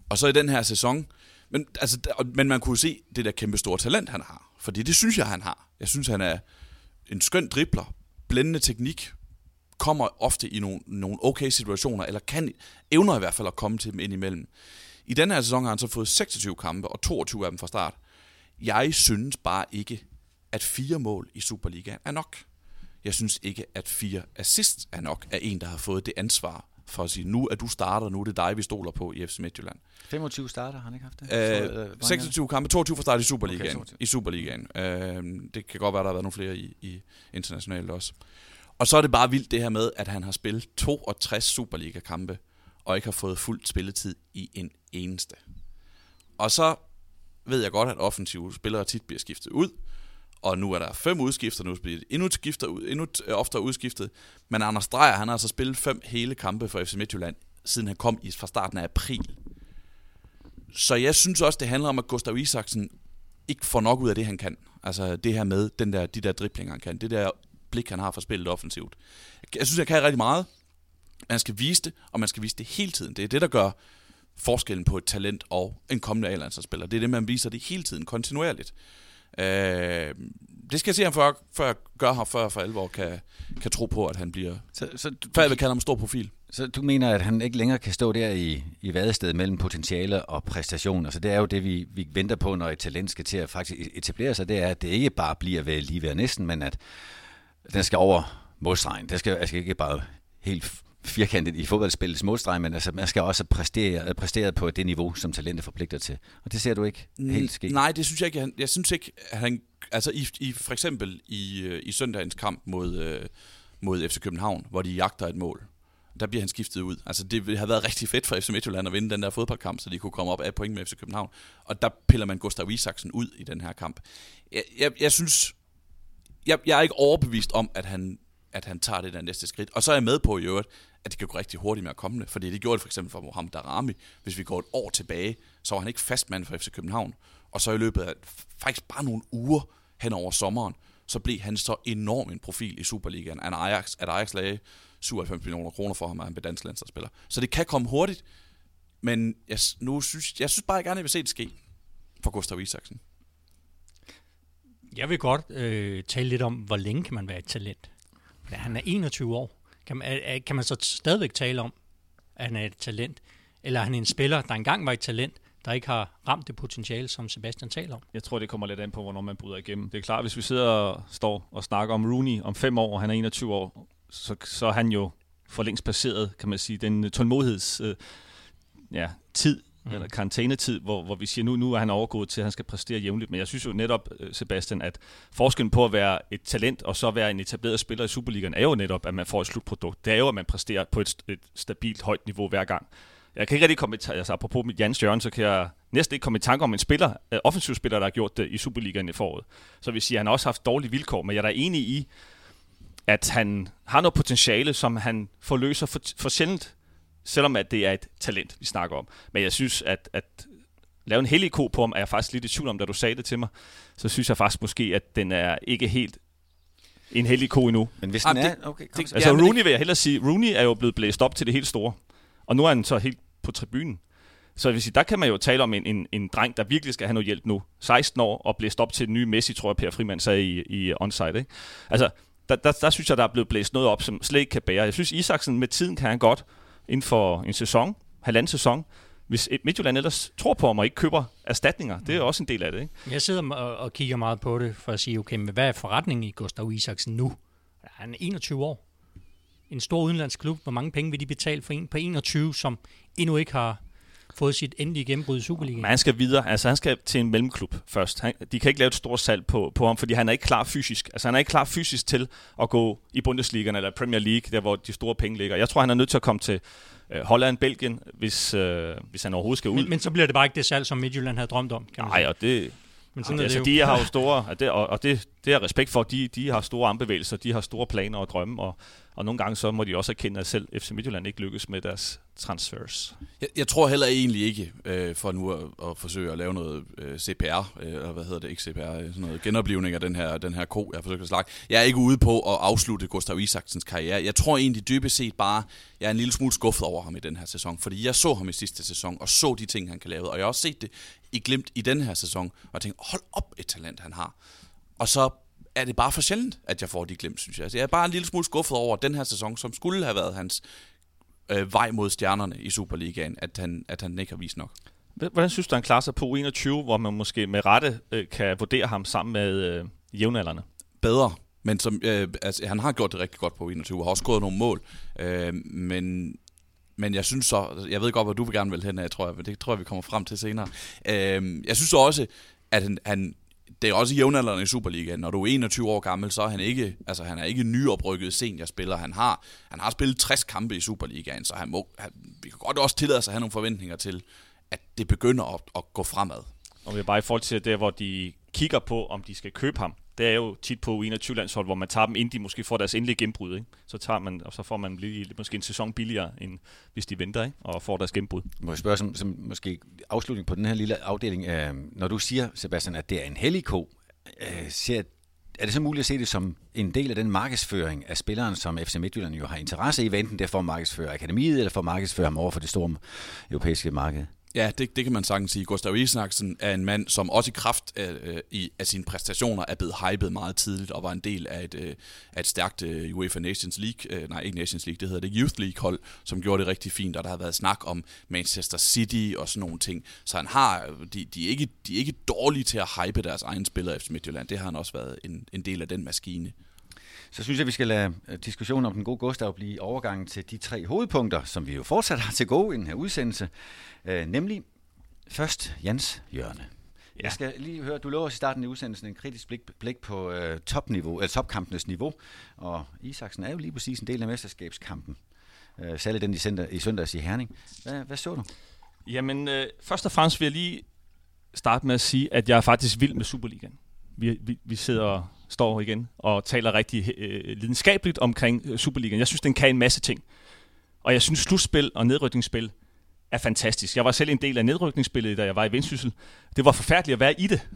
Og så i den her sæson, men, altså, men man kunne se det der kæmpe store talent, han har. Fordi det synes jeg, han har. Jeg synes, han er en skøn dribler, blændende teknik, kommer ofte i nogle, nogle okay situationer, eller kan evner i hvert fald at komme til dem ind imellem. I den her sæson har han så fået 26 kampe, og 22 af dem fra start. Jeg synes bare ikke, at fire mål i Superligaen er nok. Jeg synes ikke, at fire assist er nok af en, der har fået det ansvar for at sige, nu er du starter, nu er det dig, vi stoler på i FC Midtjylland. 25 starter, har han ikke haft det? Øh, Så, øh, 26 kampe, 22 fra start i Superligaen. Okay, Okay, 22. I Superligaen. Øh, det kan godt være, der har været nogle flere i, i internationalt også. Og så er det bare vildt det her med, at han har spillet 62 Superliga-kampe, og ikke har fået fuldt spilletid i en eneste. Og så ved jeg godt, at offensive spillere tit bliver skiftet ud, og nu er der fem udskifter, nu bliver det endnu, skifter, endnu øh, oftere udskiftet. Men Anders Dreyer, han har altså spillet fem hele kampe for FC Midtjylland, siden han kom i fra starten af april. Så jeg synes også, det handler om, at Gustav Isaksen ikke får nok ud af det, han kan. Altså det her med den der, de der driblinger, han kan. Det der blik, han har for spillet offensivt. Jeg synes, jeg kan rigtig meget. Man skal vise det, og man skal vise det hele tiden. Det er det, der gør forskellen på et talent og en kommende A-landsholdsspiller. Det er det, man viser det hele tiden, kontinuerligt. Øh, det skal jeg se ham, før, før jeg gør ham, før jeg for alvor kan, kan tro på, at han bliver... Så, så du, før jeg vil kalde ham en stor profil. Så du mener, at han ikke længere kan stå der i, i vadestedet mellem potentiale og præstation? Altså det er jo det, vi, vi venter på, når et talent skal til at faktisk etablere sig. Det er, at det ikke bare bliver ved lige ved næsten, men at den skal over målstregen. Det skal altså ikke bare helt firkantet i fodboldspillets målstreg, men altså, man skal også præstere, præstere på det niveau, som talentet forpligter til. Og det ser du ikke helt ske. Nej, det synes jeg ikke. Jeg synes ikke, at han... Altså i, i, for eksempel i, øh, i søndagens kamp mod, øh, mod FC København, hvor de jagter et mål, der bliver han skiftet ud. Altså det har været rigtig fedt for FC Midtjylland at vinde den der fodboldkamp, så de kunne komme op af point med FC København. Og der piller man Gustav Isaksen ud i den her kamp. Jeg, jeg, jeg synes... Jeg, jeg er ikke overbevist om, at han at han tager det der næste skridt. Og så er jeg med på i øvrigt, at det kan gå rigtig hurtigt med at komme det, fordi det gjorde det for eksempel for Mohamed Darami. Hvis vi går et år tilbage, så var han ikke fastmand for FC København. Og så i løbet af faktisk bare nogle uger hen over sommeren, så blev han så enorm en profil i Superligaen, at Ajax, at Ajax lagde 97 millioner kroner for ham, og han blev dansk landsholdsspiller. Så det kan komme hurtigt, men jeg, nu synes, jeg synes bare, jeg gerne vil se det ske for Gustav Isaksen. Jeg vil godt øh, tale lidt om, hvor længe kan man være et talent. Ja, han er 21 år. Kan man, kan man så stadigvæk tale om, at han er et talent? Eller er han en spiller, der engang var et talent, der ikke har ramt det potentiale, som Sebastian taler om? Jeg tror, det kommer lidt an på, hvornår man bryder igennem. Det er klart, hvis vi sidder og står og snakker om Rooney om fem år, og han er 21 år, så, så er han jo for længst passeret, kan man sige, den tålmodigheds øh, ja, tid, mm. eller karantænetid, hvor, hvor vi siger, nu, nu er han overgået til, at han skal præstere jævnligt. Men jeg synes jo netop, øh, Sebastian, at forskellen på at være et talent og så være en etableret spiller i Superligaen, er jo netop, at man får et slutprodukt. Det er jo, at man præsterer på et, et stabilt højt niveau hver gang. Jeg kan ikke rigtig komme i altså apropos mit Jans Jørgen, så kan jeg næsten ikke komme i tanke om en spiller, uh, offensiv spiller, der har gjort det i Superligaen i foråret. Så vi siger, at han også har haft dårlige vilkår, men jeg er da enig i, at han har noget potentiale, som han forløser for, for sjældent selvom at det er et talent, vi snakker om. Men jeg synes, at, at lave en hellig ko på ham, er jeg faktisk lidt i tvivl om, da du sagde det til mig. Så synes jeg faktisk måske, at den er ikke helt en hellig ko endnu. Men hvis den ah, er... Okay, det, altså ja, Rooney vil jeg hellere sige, Rooney er jo blevet blæst op til det helt store. Og nu er han så helt på tribunen. Så jeg vil sige, der kan man jo tale om en, en, en dreng, der virkelig skal have noget hjælp nu. 16 år og blæst op til den nye Messi, tror jeg, Per Frimand sagde i, i onside. Ikke? Altså, der, der, der, synes jeg, der er blevet blæst noget op, som slet ikke kan bære. Jeg synes, Isaksen med tiden kan han godt inden for en sæson, halvanden sæson, hvis et Midtjylland ellers tror på mig og ikke køber erstatninger. Det er også en del af det. Ikke? Jeg sidder og, og kigger meget på det for at sige, okay, men hvad er forretningen i Gustav Isaksen nu? Han er 21 år. En stor udenlandsklub. Hvor mange penge vil de betale for en på 21, som endnu ikke har fået sit endelige gennembrud i Superligaen. Men han skal videre. Altså, han skal til en mellemklub først. Han, de kan ikke lave et stort salg på, på ham, fordi han er ikke klar fysisk. Altså, han er ikke klar fysisk til at gå i Bundesligaen eller Premier League, der hvor de store penge ligger. Jeg tror, han er nødt til at komme til øh, Holland, Belgien, hvis, øh, hvis han overhovedet skal ud. Men, men så bliver det bare ikke det salg, som Midtjylland havde drømt om, kan man Nej, og det... Men sådan ja, altså, de har jo store, og det, og det, det er respekt for, de, de har store armbevægelser, de har store planer og drømme, og, og nogle gange så må de også erkende, at selv FC Midtjylland ikke lykkes med deres transfers. Jeg, jeg tror heller egentlig ikke, øh, for nu at, at forsøge at lave noget øh, CPR, øh, eller hvad hedder det, ikke CPR, øh, sådan noget genoplivning af den her, den her ko, jeg har forsøgt at slagte. Jeg er ikke ude på at afslutte Gustav Isaksens karriere. Jeg tror egentlig dybest set bare, jeg er en lille smule skuffet over ham i den her sæson, fordi jeg så ham i sidste sæson, og så de ting, han kan lave, og jeg har også set det i glimt i den her sæson, og tænkte, hold op et talent, han har. Og så er det bare for sjældent, at jeg får de glimt, synes jeg. Altså, jeg er bare en lille smule skuffet over den her sæson, som skulle have været hans øh, vej mod stjernerne i Superligaen, at han, at han ikke har vist nok. Hvordan synes du, han klarer sig på 21, hvor man måske med rette øh, kan vurdere ham sammen med øh, jævnaldrende? Bedre, men som, øh, altså, han har gjort det rigtig godt på 21, og har også skåret nogle mål, øh, men men jeg synes så, jeg ved godt, hvor du vil gerne vil hen, jeg tror, jeg, det tror jeg, vi kommer frem til senere. Øh, jeg synes så også, at han, han, det er også jævnaldrende i Superligaen. Når du er 21 år gammel, så er han ikke, altså han er ikke nyoprykket seniorspiller. Han har, han har spillet 60 kampe i Superligaen, så han må, han, vi kan godt også tillade sig at have nogle forventninger til, at det begynder at, at gå fremad. Og vi er bare i forhold til det, hvor de kigger på, om de skal købe ham, det er jo tit på 21 landshold, hvor man tager dem, inden de måske får deres endelige gennembrud. Ikke? Så, tager man, og så får man lige, måske en sæson billigere, end hvis de venter ikke? og får deres gennembrud. Må jeg spørge som, som måske afslutning på den her lille afdeling. Øh, når du siger, Sebastian, at det er en hellig ko, øh, ser, er det så muligt at se det som en del af den markedsføring af spilleren, som FC Midtjylland jo har interesse i, enten det for at markedsføre akademiet, eller for at markedsføre ham over for det store europæiske marked? Ja, det, det kan man sagtens sige. Gustav Isaksen er en mand, som også i kraft af, øh, af sine præstationer er blevet hypet meget tidligt og var en del af et, øh, af et stærkt øh, UEFA Nations League, øh, nej ikke Nations League, det hedder det Youth League hold, som gjorde det rigtig fint, og der har været snak om Manchester City og sådan nogle ting. Så han har, de, de, er, ikke, de er ikke dårlige til at hype deres egen spillere efter Midtjylland. Det har han også været en, en del af den maskine. Så synes jeg, vi skal lade diskussionen om den gode Gustav blive overgangen til de tre hovedpunkter, som vi jo fortsat har til gode i den her udsendelse. Øh, nemlig først Jans Jørne. Ja. Jeg skal lige høre, du lover i starten af udsendelsen en kritisk blik, blik på øh, topniveau, eller topkampenes niveau, og Isaksen er jo lige præcis en del af mesterskabskampen. Øh, særligt den i, center, i søndags i Herning. Hvad, hvad så du? Jamen, øh, først og fremmest vil jeg lige starte med at sige, at jeg er faktisk vild med Superligaen. Vi, vi, vi sidder står igen og taler rigtig øh, lidenskabeligt omkring øh, Superligaen. Jeg synes, den kan en masse ting. Og jeg synes, slutspil og nedrykningsspil er fantastisk. Jeg var selv en del af nedrykningsspillet, da jeg var i Vendsyssel. Det var forfærdeligt at være i det,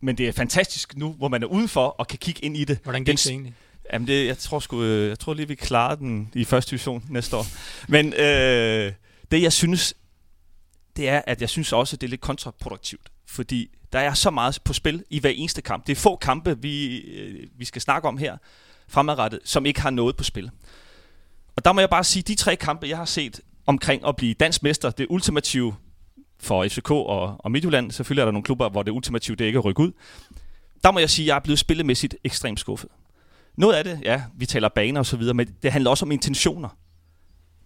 men det er fantastisk nu, hvor man er udenfor og kan kigge ind i det. Hvordan gik det egentlig? Jamen, det, jeg, tror sgu, øh, jeg tror lige, vi klarer den i første division næste år. Men øh, det, jeg synes, det er, at jeg synes også, det er lidt kontraproduktivt. Fordi der er så meget på spil i hver eneste kamp. Det er få kampe, vi, øh, vi skal snakke om her fremadrettet, som ikke har noget på spil. Og der må jeg bare sige, de tre kampe, jeg har set omkring at blive dansk mester, det ultimative for FCK og, og Midtjylland. Selvfølgelig er der nogle klubber, hvor det ultimative det ikke er rykke ud. Der må jeg sige, at jeg er blevet spillemæssigt ekstremt skuffet. Noget af det, ja, vi taler baner og så videre, men det handler også om intentioner.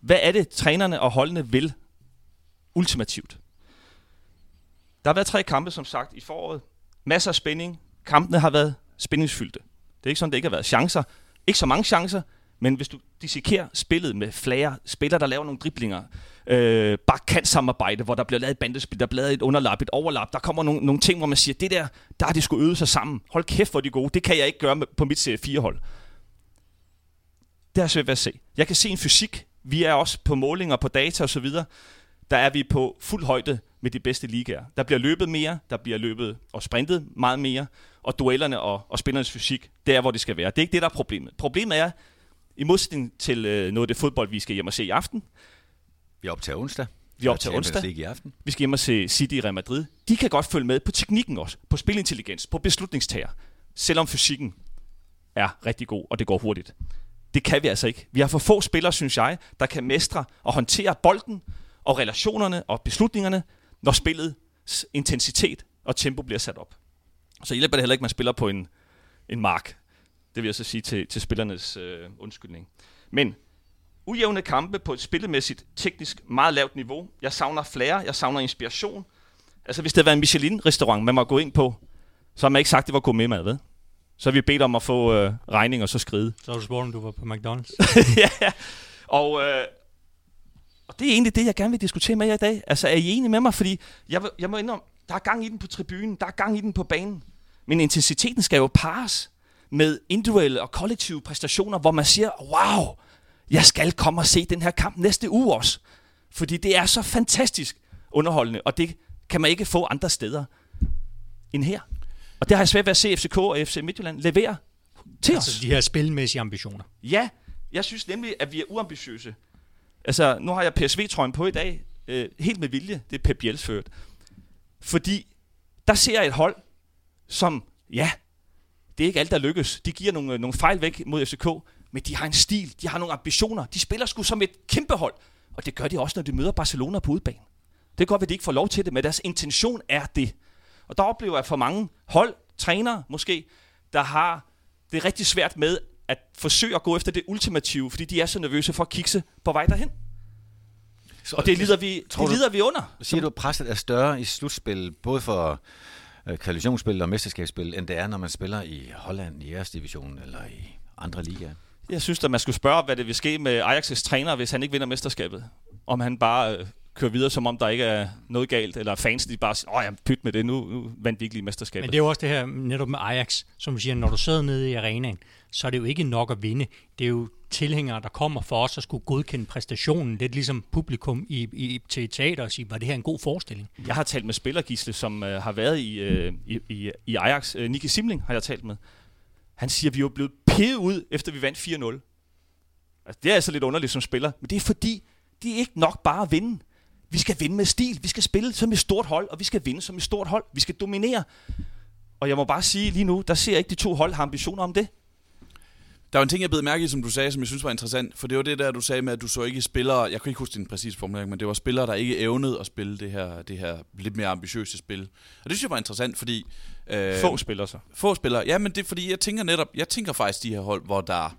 Hvad er det, trænerne og holdene vil ultimativt? Der har været tre kampe, som sagt, i foråret. Masser af spænding. Kampene har været spændingsfyldte. Det er ikke sådan, det ikke har været chancer. Ikke så mange chancer, men hvis du dissekerer spillet med flere spillere, der laver nogle driblinger, øh, bare kan samarbejde, hvor der bliver lavet et bandespil, der bliver lavet et underlap, et overlap, der kommer nogle, nogle ting, hvor man siger, det der, der har de skulle øve sig sammen. Hold kæft, hvor de gode. Det kan jeg ikke gøre med, på mit serie 4 hold. Det har jeg svært ved at se. Jeg kan se en fysik. Vi er også på målinger, på data osv. Der er vi på fuld højde med de bedste ligaer. Der bliver løbet mere, der bliver løbet og sprintet meget mere, og duellerne og, og spillernes fysik, det er, hvor det skal være. Det er ikke det, der er problemet. Problemet er, i modsætning til øh, noget af det fodbold, vi skal hjem og se i aften. Vi er op til onsdag. Vi er op til onsdag. I aften. Vi skal hjem og se City i Real Madrid. De kan godt følge med på teknikken også, på spilintelligens, på beslutningstager, selvom fysikken er rigtig god, og det går hurtigt. Det kan vi altså ikke. Vi har for få spillere, synes jeg, der kan mestre og håndtere bolden og relationerne og beslutningerne, når spillets intensitet og tempo bliver sat op. Så hjælper det heller ikke, at man spiller på en, en mark. Det vil jeg så sige til, til spillernes øh, undskyldning. Men ujævne kampe på et spillemæssigt, teknisk meget lavt niveau. Jeg savner flere, jeg savner inspiration. Altså hvis det havde været en Michelin-restaurant, man må gå ind på, så har man ikke sagt, at det var god med mad, ved? Så har vi bedt om at få øh, regning og så skride. Så har du spurgt, om du var på McDonald's. ja, og, øh, og det er egentlig det, jeg gerne vil diskutere med jer i dag. Altså er I enige med mig? Fordi jeg, jeg må indrømme, der er gang i den på tribunen, der er gang i den på banen. Men intensiteten skal jo pares med individuelle og kollektive præstationer, hvor man siger, wow, jeg skal komme og se den her kamp næste uge også. Fordi det er så fantastisk underholdende, og det kan man ikke få andre steder end her. Og det har jeg svært ved at se FCK og FC Midtjylland levere til altså os. de her spilmæssige ambitioner. Ja, jeg synes nemlig, at vi er uambitiøse. Altså, nu har jeg PSV-trøjen på i dag, øh, helt med vilje, det er Pep Biels Fordi der ser jeg et hold, som, ja, det er ikke alt, der lykkes. De giver nogle, øh, nogle fejl væk mod FCK, men de har en stil, de har nogle ambitioner. De spiller sgu som et kæmpe hold, og det gør de også, når de møder Barcelona på udebane. Det er godt, at de ikke får lov til det, men deres intention er det. Og der oplever jeg for mange hold, trænere måske, der har det rigtig svært med at forsøge at gå efter det ultimative, fordi de er så nervøse for at kikse på vej derhen. Så, og det lider vi, det lider vi under. Siger du, at presset er større i slutspil, både for øh, kvalifikationsspil og mesterskabsspil, end det er, når man spiller i Holland, i jeres division eller i andre ligaer? Jeg synes, at man skulle spørge, hvad det vil ske med Ajax' træner, hvis han ikke vinder mesterskabet. Om han bare øh, køre videre, som om der ikke er noget galt, eller fans, de bare siger, åh, ja, pyt med det, nu, nu vandt vi ikke lige mesterskabet. Men det er jo også det her netop med Ajax, som du siger, når du sidder nede i arenaen, så er det jo ikke nok at vinde. Det er jo tilhængere, der kommer for os at skulle godkende præstationen. Lidt ligesom publikum i, i, til teater og sige, var det her en god forestilling? Jeg har talt med spillergisle, som øh, har været i, øh, i, i, i Ajax. Øh, Nicky Simling har jeg talt med. Han siger, at vi er blevet pævet ud, efter vi vandt 4-0. Altså, det er altså lidt underligt som spiller, men det er fordi, det er ikke nok bare at vinde. Vi skal vinde med stil, vi skal spille som et stort hold, og vi skal vinde som et stort hold. Vi skal dominere. Og jeg må bare sige lige nu, der ser jeg ikke de to hold har ambitioner om det. Der var en ting, jeg blev mærke i, som du sagde, som jeg synes var interessant, for det var det der, du sagde med, at du så ikke spillere, jeg kan ikke huske din præcis formulering, men det var spillere, der ikke evnede at spille det her, det her lidt mere ambitiøse spil. Og det synes jeg var interessant, fordi... Øh, få spillere så. Få spillere, ja, men det er fordi, jeg tænker netop, jeg tænker faktisk de her hold, hvor der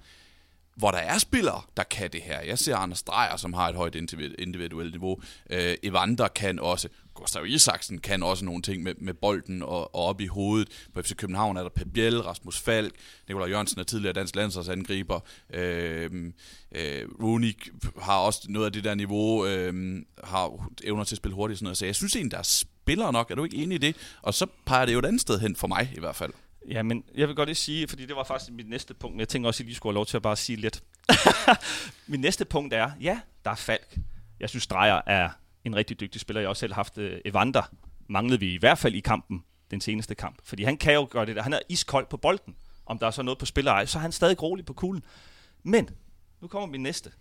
hvor der er spillere, der kan det her. Jeg ser Anders Dreyer, som har et højt individuelt niveau. Øh, Evander kan også. Gustav Isaksen kan også nogle ting med, med bolden og, og op i hovedet. På FC København er der Pep Biel, Rasmus Falk, Nikolaj Jørgensen er tidligere dansk landsholdsangriber. Øh, øh, Rooney har også noget af det der niveau, øh, har evner til at spille hurtigt. og Sådan noget. Så jeg synes egentlig, der er spillere nok. Er du ikke enig i det? Og så peger det jo et andet sted hen for mig i hvert fald. Ja, men jeg vil godt lige sige, fordi det var faktisk mit næste punkt, men jeg tænker også, at I lige skulle have lov til at bare sige lidt. mit næste punkt er, ja, der er Falk. Jeg synes, Drejer er en rigtig dygtig spiller. Jeg har også selv haft øh, Evander. Manglede vi i hvert fald i kampen, den seneste kamp. Fordi han kan jo gøre det der. Han er iskold på bolden. Om der er så noget på spillerej, så er han stadig rolig på kuglen. Men, nu kommer min næste.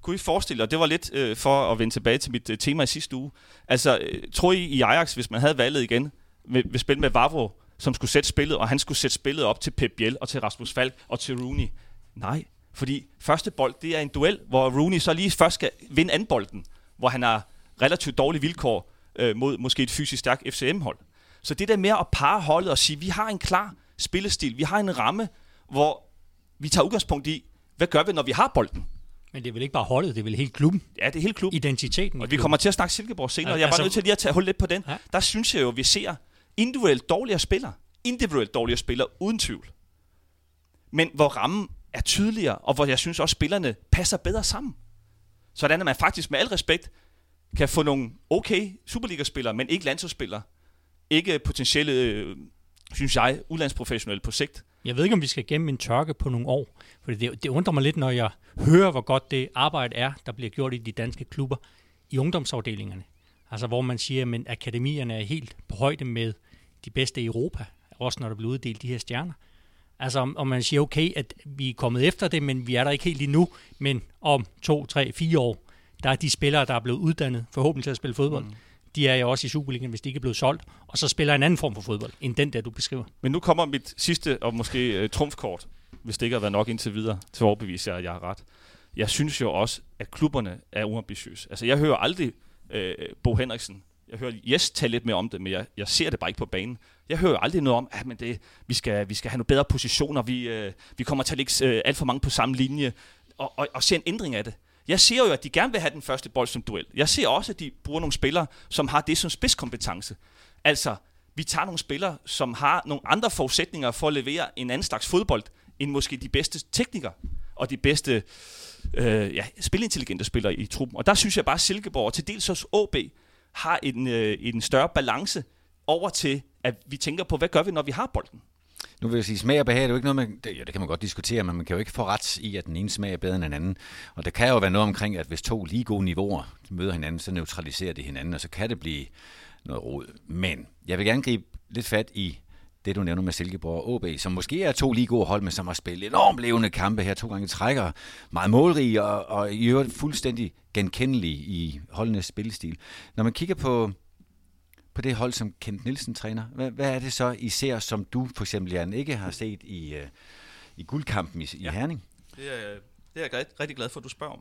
Kunne I forestille, og det var lidt øh, for at vende tilbage til mit øh, tema i sidste uge. Altså, øh, tror I i Ajax, hvis man havde valget igen, vil, vil spille med Vavro som skulle sætte spillet, og han skulle sætte spillet op til Pep Biel og til Rasmus Falk og til Rooney. Nej, fordi første bold, det er en duel, hvor Rooney så lige først skal vinde anden bolden, hvor han har relativt dårlige vilkår øh, mod måske et fysisk stærkt FCM-hold. Så det der med at parre holdet og sige, vi har en klar spillestil, vi har en ramme, hvor vi tager udgangspunkt i, hvad gør vi, når vi har bolden? Men det er vel ikke bare holdet, det er vel helt klubben? Ja, det er helt klubben. Identiteten Og vi kommer til at snakke Silkeborg senere, ja, jeg er altså, bare nødt til lige at tage hul lidt på den. Ja. Der synes jeg jo, vi ser individuelt dårligere spillere. Individuelt dårligere spillere, uden tvivl. Men hvor rammen er tydeligere, og hvor jeg synes også, spillerne passer bedre sammen. Sådan at man faktisk med al respekt kan få nogle okay Superliga-spillere, men ikke landsholdsspillere. Ikke potentielle, øh, synes jeg, udlandsprofessionelle på sigt. Jeg ved ikke, om vi skal gemme en tørke på nogle år. For det, det undrer mig lidt, når jeg hører, hvor godt det arbejde er, der bliver gjort i de danske klubber i ungdomsafdelingerne. Altså hvor man siger, at akademierne er helt på højde med de bedste i Europa, også når der bliver uddelt de her stjerner. Altså om, om man siger, okay, at vi er kommet efter det, men vi er der ikke helt endnu, men om to, tre, fire år, der er de spillere, der er blevet uddannet, forhåbentlig til at spille fodbold. Mm. De er jo også i Superligaen, hvis de ikke er blevet solgt, og så spiller en anden form for fodbold, end den der, du beskriver. Men nu kommer mit sidste og måske uh, trumfkort, hvis det ikke har været nok indtil videre, til at overbevise jer, at jeg har ret. Jeg synes jo også, at klubberne er uambitiøse. Altså, jeg hører aldrig uh, Bo Henriksen jeg hører Jes tale lidt mere om det, men jeg, jeg ser det bare ikke på banen. Jeg hører aldrig noget om, at men det, vi, skal, vi skal have nogle bedre positioner, vi, øh, vi kommer til at lægge øh, alt for mange på samme linje, og, og, og se en ændring af det. Jeg ser jo, at de gerne vil have den første bold som duel. Jeg ser også, at de bruger nogle spillere, som har det som spidskompetence. Altså, vi tager nogle spillere, som har nogle andre forudsætninger for at levere en anden slags fodbold, end måske de bedste teknikere og de bedste øh, ja, spilintelligente spillere i truppen. Og der synes jeg bare, at Silkeborg, og til dels også AB, har en, øh, en større balance over til, at vi tænker på, hvad gør vi, når vi har bolden? Nu vil jeg sige, smag og behag, det er jo ikke noget, man, det, ja, det kan man godt diskutere, men man kan jo ikke få ret i, at den ene smag er bedre end den anden. Og der kan jo være noget omkring, at hvis to lige gode niveauer møder hinanden, så neutraliserer det hinanden, og så kan det blive noget rod. Men jeg vil gerne gribe lidt fat i det, du nævner med Silkeborg og OB, som måske er to lige gode hold, men som har spillet enormt levende kampe her to gange trækker, meget målrige og, og i øvrigt fuldstændig genkendelige i holdenes spillestil. Når man kigger på, på det hold, som Kent Nielsen træner, hvad, hvad er det så, I ser, som du for eksempel, Jan, ikke har set i, uh, i guldkampen i, ja. i Herning? Det er, det er jeg rigtig glad for, at du spørger om.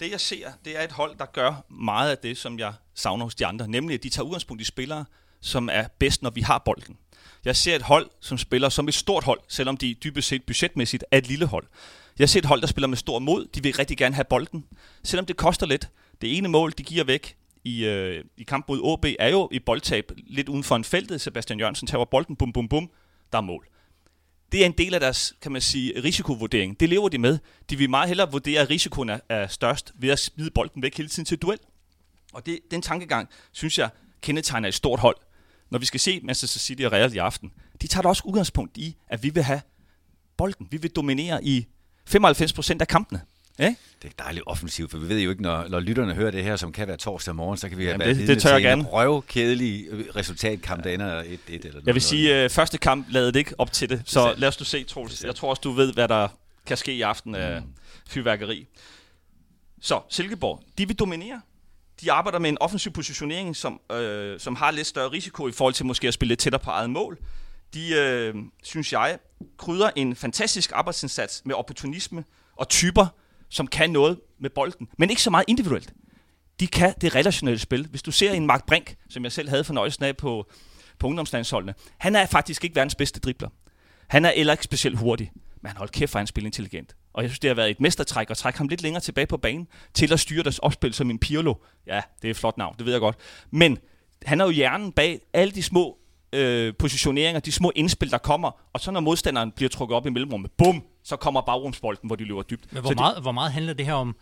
Det jeg ser, det er et hold, der gør meget af det, som jeg savner hos de andre, nemlig at de tager udgangspunkt i spillere, som er bedst, når vi har bolden. Jeg ser et hold, som spiller som et stort hold, selvom de dybest set budgetmæssigt er et lille hold. Jeg ser et hold, der spiller med stor mod. De vil rigtig gerne have bolden, selvom det koster lidt. Det ene mål, de giver væk i, øh, i kamp mod OB, er jo i boldtab lidt uden for en feltet. Sebastian Jørgensen tager bolden, bum, bum, bum, der er mål. Det er en del af deres, kan man sige, risikovurdering. Det lever de med. De vil meget hellere vurdere, at risikoen er, er størst ved at smide bolden væk hele tiden til duel. Og det, den tankegang, synes jeg, kendetegner et stort hold. Når vi skal se Manchester City og Real i aften, de tager da også udgangspunkt i, at vi vil have bolden. Vi vil dominere i 95% af kampene. Ja? Det er dejligt offensivt, for vi ved jo ikke, når, når lytterne hører det her, som kan være torsdag morgen, så kan vi have Jamen, været det- det tør jeg til en røvkedelig resultatkamp, der ender 1-1 eller noget. Jeg vil sige, øh, første kamp lavede det ikke op til det. Så sandt. lad os du se, Troels. Jeg tror også, du ved, hvad der kan ske i aften af fyrværkeri. Så Silkeborg, de vil dominere. De arbejder med en offensiv positionering, som, øh, som har lidt større risiko i forhold til måske at spille lidt tættere på eget mål. De, øh, synes jeg, krydder en fantastisk arbejdsindsats med opportunisme og typer, som kan noget med bolden, men ikke så meget individuelt. De kan det relationelle spil. Hvis du ser en Mark Brink, som jeg selv havde fornøjelsen af på, på ungdomslandsholdene, han er faktisk ikke verdens bedste dribler. Han er heller ikke specielt hurtig, men han holdt kæft, for han spiller intelligent. Og jeg synes, det har været et mestertræk at trække ham lidt længere tilbage på banen, til at styre deres opspil som en Pirlo. Ja, det er et flot navn, det ved jeg godt. Men han er jo hjernen bag alle de små øh, positioneringer, de små indspil, der kommer, og så når modstanderen bliver trukket op i mellemrummet, bum, så kommer bagrumsbolden, hvor de løber dybt. Men så hvor det, meget, hvor meget handler det her om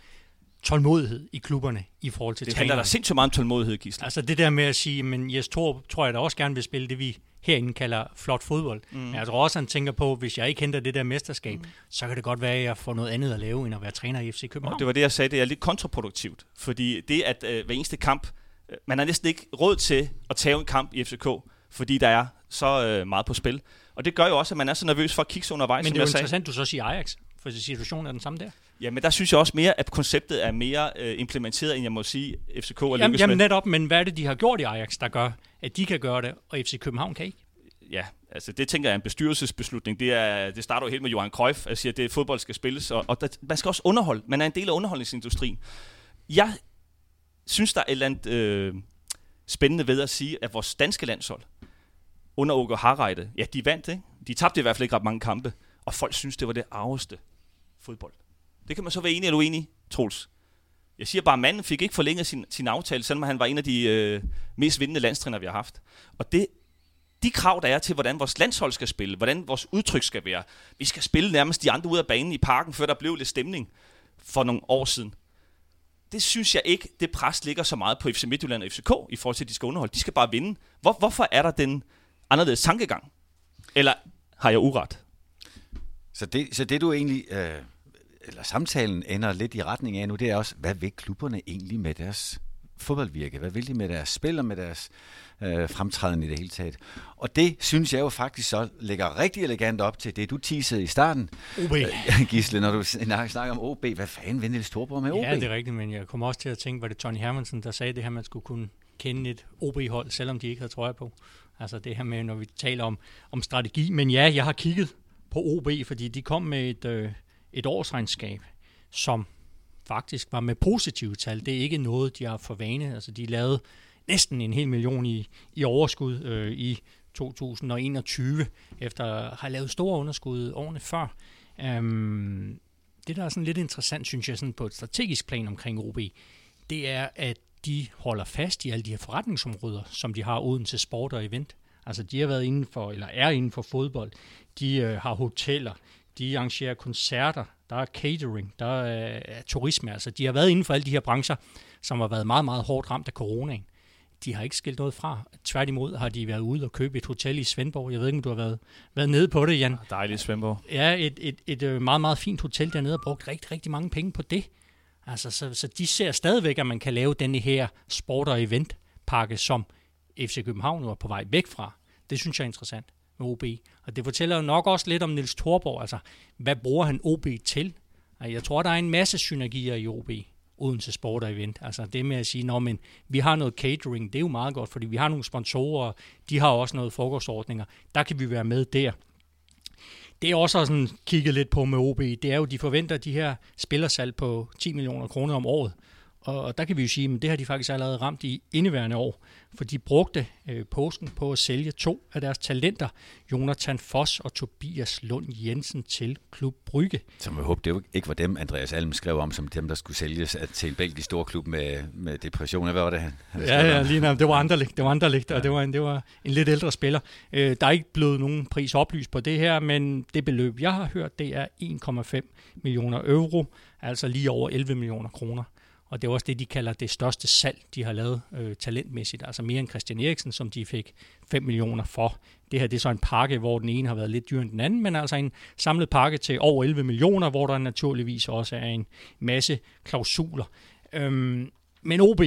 tålmodighed i klubberne i forhold til det handler der sindssygt meget om tålmodighed, Gisle. Altså det der med at sige, men Jes Thor tror jeg da også gerne vil spille det, vi herinde kalder flot fodbold. Mm. Men jeg tror også, han tænker på, hvis jeg ikke henter det der mesterskab, mm. så kan det godt være, at jeg får noget andet at lave, end at være træner i FC København. Og det var det, jeg sagde, det er lidt kontraproduktivt. Fordi det, at øh, hver eneste kamp, øh, man har næsten ikke råd til at tage en kamp i FCK, fordi der er så øh, meget på spil. Og det gør jo også, at man er så nervøs for at kigge sig undervejs, Men det er jo jeg sagde. interessant, du så siger Ajax, for situationen er den samme der. Ja, men der synes jeg også mere, at konceptet er mere øh, implementeret, end jeg må sige, FCK er Jamen, jamen med. netop, men hvad er det, de har gjort i Ajax, der gør, at de kan gøre det, og FC København kan ikke? Ja, altså det tænker jeg er en bestyrelsesbeslutning. Det, er, det starter jo helt med Johan Cruyff, at sige, at det er fodbold skal spilles, og, og der, man skal også underholde. Man er en del af underholdningsindustrien. Jeg synes, der er et eller andet øh, spændende ved at sige, at vores danske landshold under Åke Harreide, ja, de vandt, ikke? De tabte i hvert fald ikke ret mange kampe, og folk synes, det var det arveste fodbold. Det kan man så være enig eller uenig, Troels. Jeg siger bare, at manden fik ikke forlænget sin, sin aftale, selvom han var en af de øh, mest vindende landstræner, vi har haft. Og det, de krav, der er til, hvordan vores landshold skal spille, hvordan vores udtryk skal være. Vi skal spille nærmest de andre ud af banen i parken, før der blev lidt stemning for nogle år siden. Det synes jeg ikke, det pres ligger så meget på FC Midtjylland og FCK i forhold til, at de skal underholde. De skal bare vinde. Hvor, hvorfor er der den anderledes tankegang? Eller har jeg uret? Så det, så det du egentlig, øh, eller samtalen ender lidt i retning af nu, det er også, hvad vil klubberne egentlig med deres fodboldvirke? Hvad vil de med deres spil og med deres øh, fremtræden i det hele taget? Og det synes jeg jo faktisk så lægger rigtig elegant op til det, du teasede i starten, OB. øh, Gisle, når du snak- snakker om OB. Hvad fanden vil Niels Storborg med OB? Ja, det er rigtigt, men jeg kommer også til at tænke, var det Tony Hermansen, der sagde det her, man skulle kunne kende et OB-hold, selvom de ikke havde trøje på. Altså det her med, når vi taler om, om strategi. Men ja, jeg har kigget på OB, fordi de kom med et, øh, et årsregnskab, som faktisk var med positive tal. Det er ikke noget, de har for vane. Altså de lavede næsten en hel million i, i overskud øh, i 2021, efter at have lavet store underskud årene før. Øhm, det, der er sådan lidt interessant, synes jeg, sådan på et strategisk plan omkring OB, det er, at de holder fast i alle de her forretningsområder, som de har uden til sport og event. Altså, de har været inden for, eller er inden for fodbold. De øh, har hoteller, de arrangerer koncerter, der er catering, der er, er turisme. Altså, de har været inden for alle de her brancher, som har været meget, meget hårdt ramt af coronaen. De har ikke skilt noget fra. Tværtimod har de været ude og købe et hotel i Svendborg. Jeg ved ikke, om du har været, været nede på det, Jan. Dejligt, Svendborg. Ja, et, et, et øh, meget, meget fint hotel dernede og brugt rigtig, rigtig mange penge på det. Altså, så, så de ser stadigvæk, at man kan lave denne her sport- og eventpakke, som FC København nu er på vej væk fra. Det synes jeg er interessant med OB. Og det fortæller jo nok også lidt om Nils Thorborg. Altså, hvad bruger han OB til? Jeg tror, der er en masse synergier i OB uden til sport og event. Altså det med at sige, Nå, men vi har noget catering, det er jo meget godt, fordi vi har nogle sponsorer, de har også noget frokostordninger, der kan vi være med der. Det er også sådan kigget lidt på med OB, det er jo, de forventer de her spillersalg på 10 millioner kroner om året. Og der kan vi jo sige, at det har de faktisk allerede ramt i indeværende år, for de brugte øh, påsken på at sælge to af deres talenter, Jonathan Foss og Tobias Lund Jensen til Klub Brygge. Så jeg håber, det jo ikke var dem, Andreas Alm skrev om, som dem, der skulle sælges til en belgisk storklub med, med depression. Hvad var det, han han Ja, ja, lige nærmest. Det var Anderlecht, det var Anderlecht, og det var, en, det var en lidt ældre spiller. Øh, der er ikke blevet nogen pris oplyst på det her, men det beløb, jeg har hørt, det er 1,5 millioner euro, altså lige over 11 millioner kroner og det er også det, de kalder det største salg, de har lavet øh, talentmæssigt. Altså mere end Christian Eriksen, som de fik 5 millioner for. Det her det er så en pakke, hvor den ene har været lidt dyrere end den anden, men altså en samlet pakke til over 11 millioner, hvor der naturligvis også er en masse klausuler. Øhm, men OB,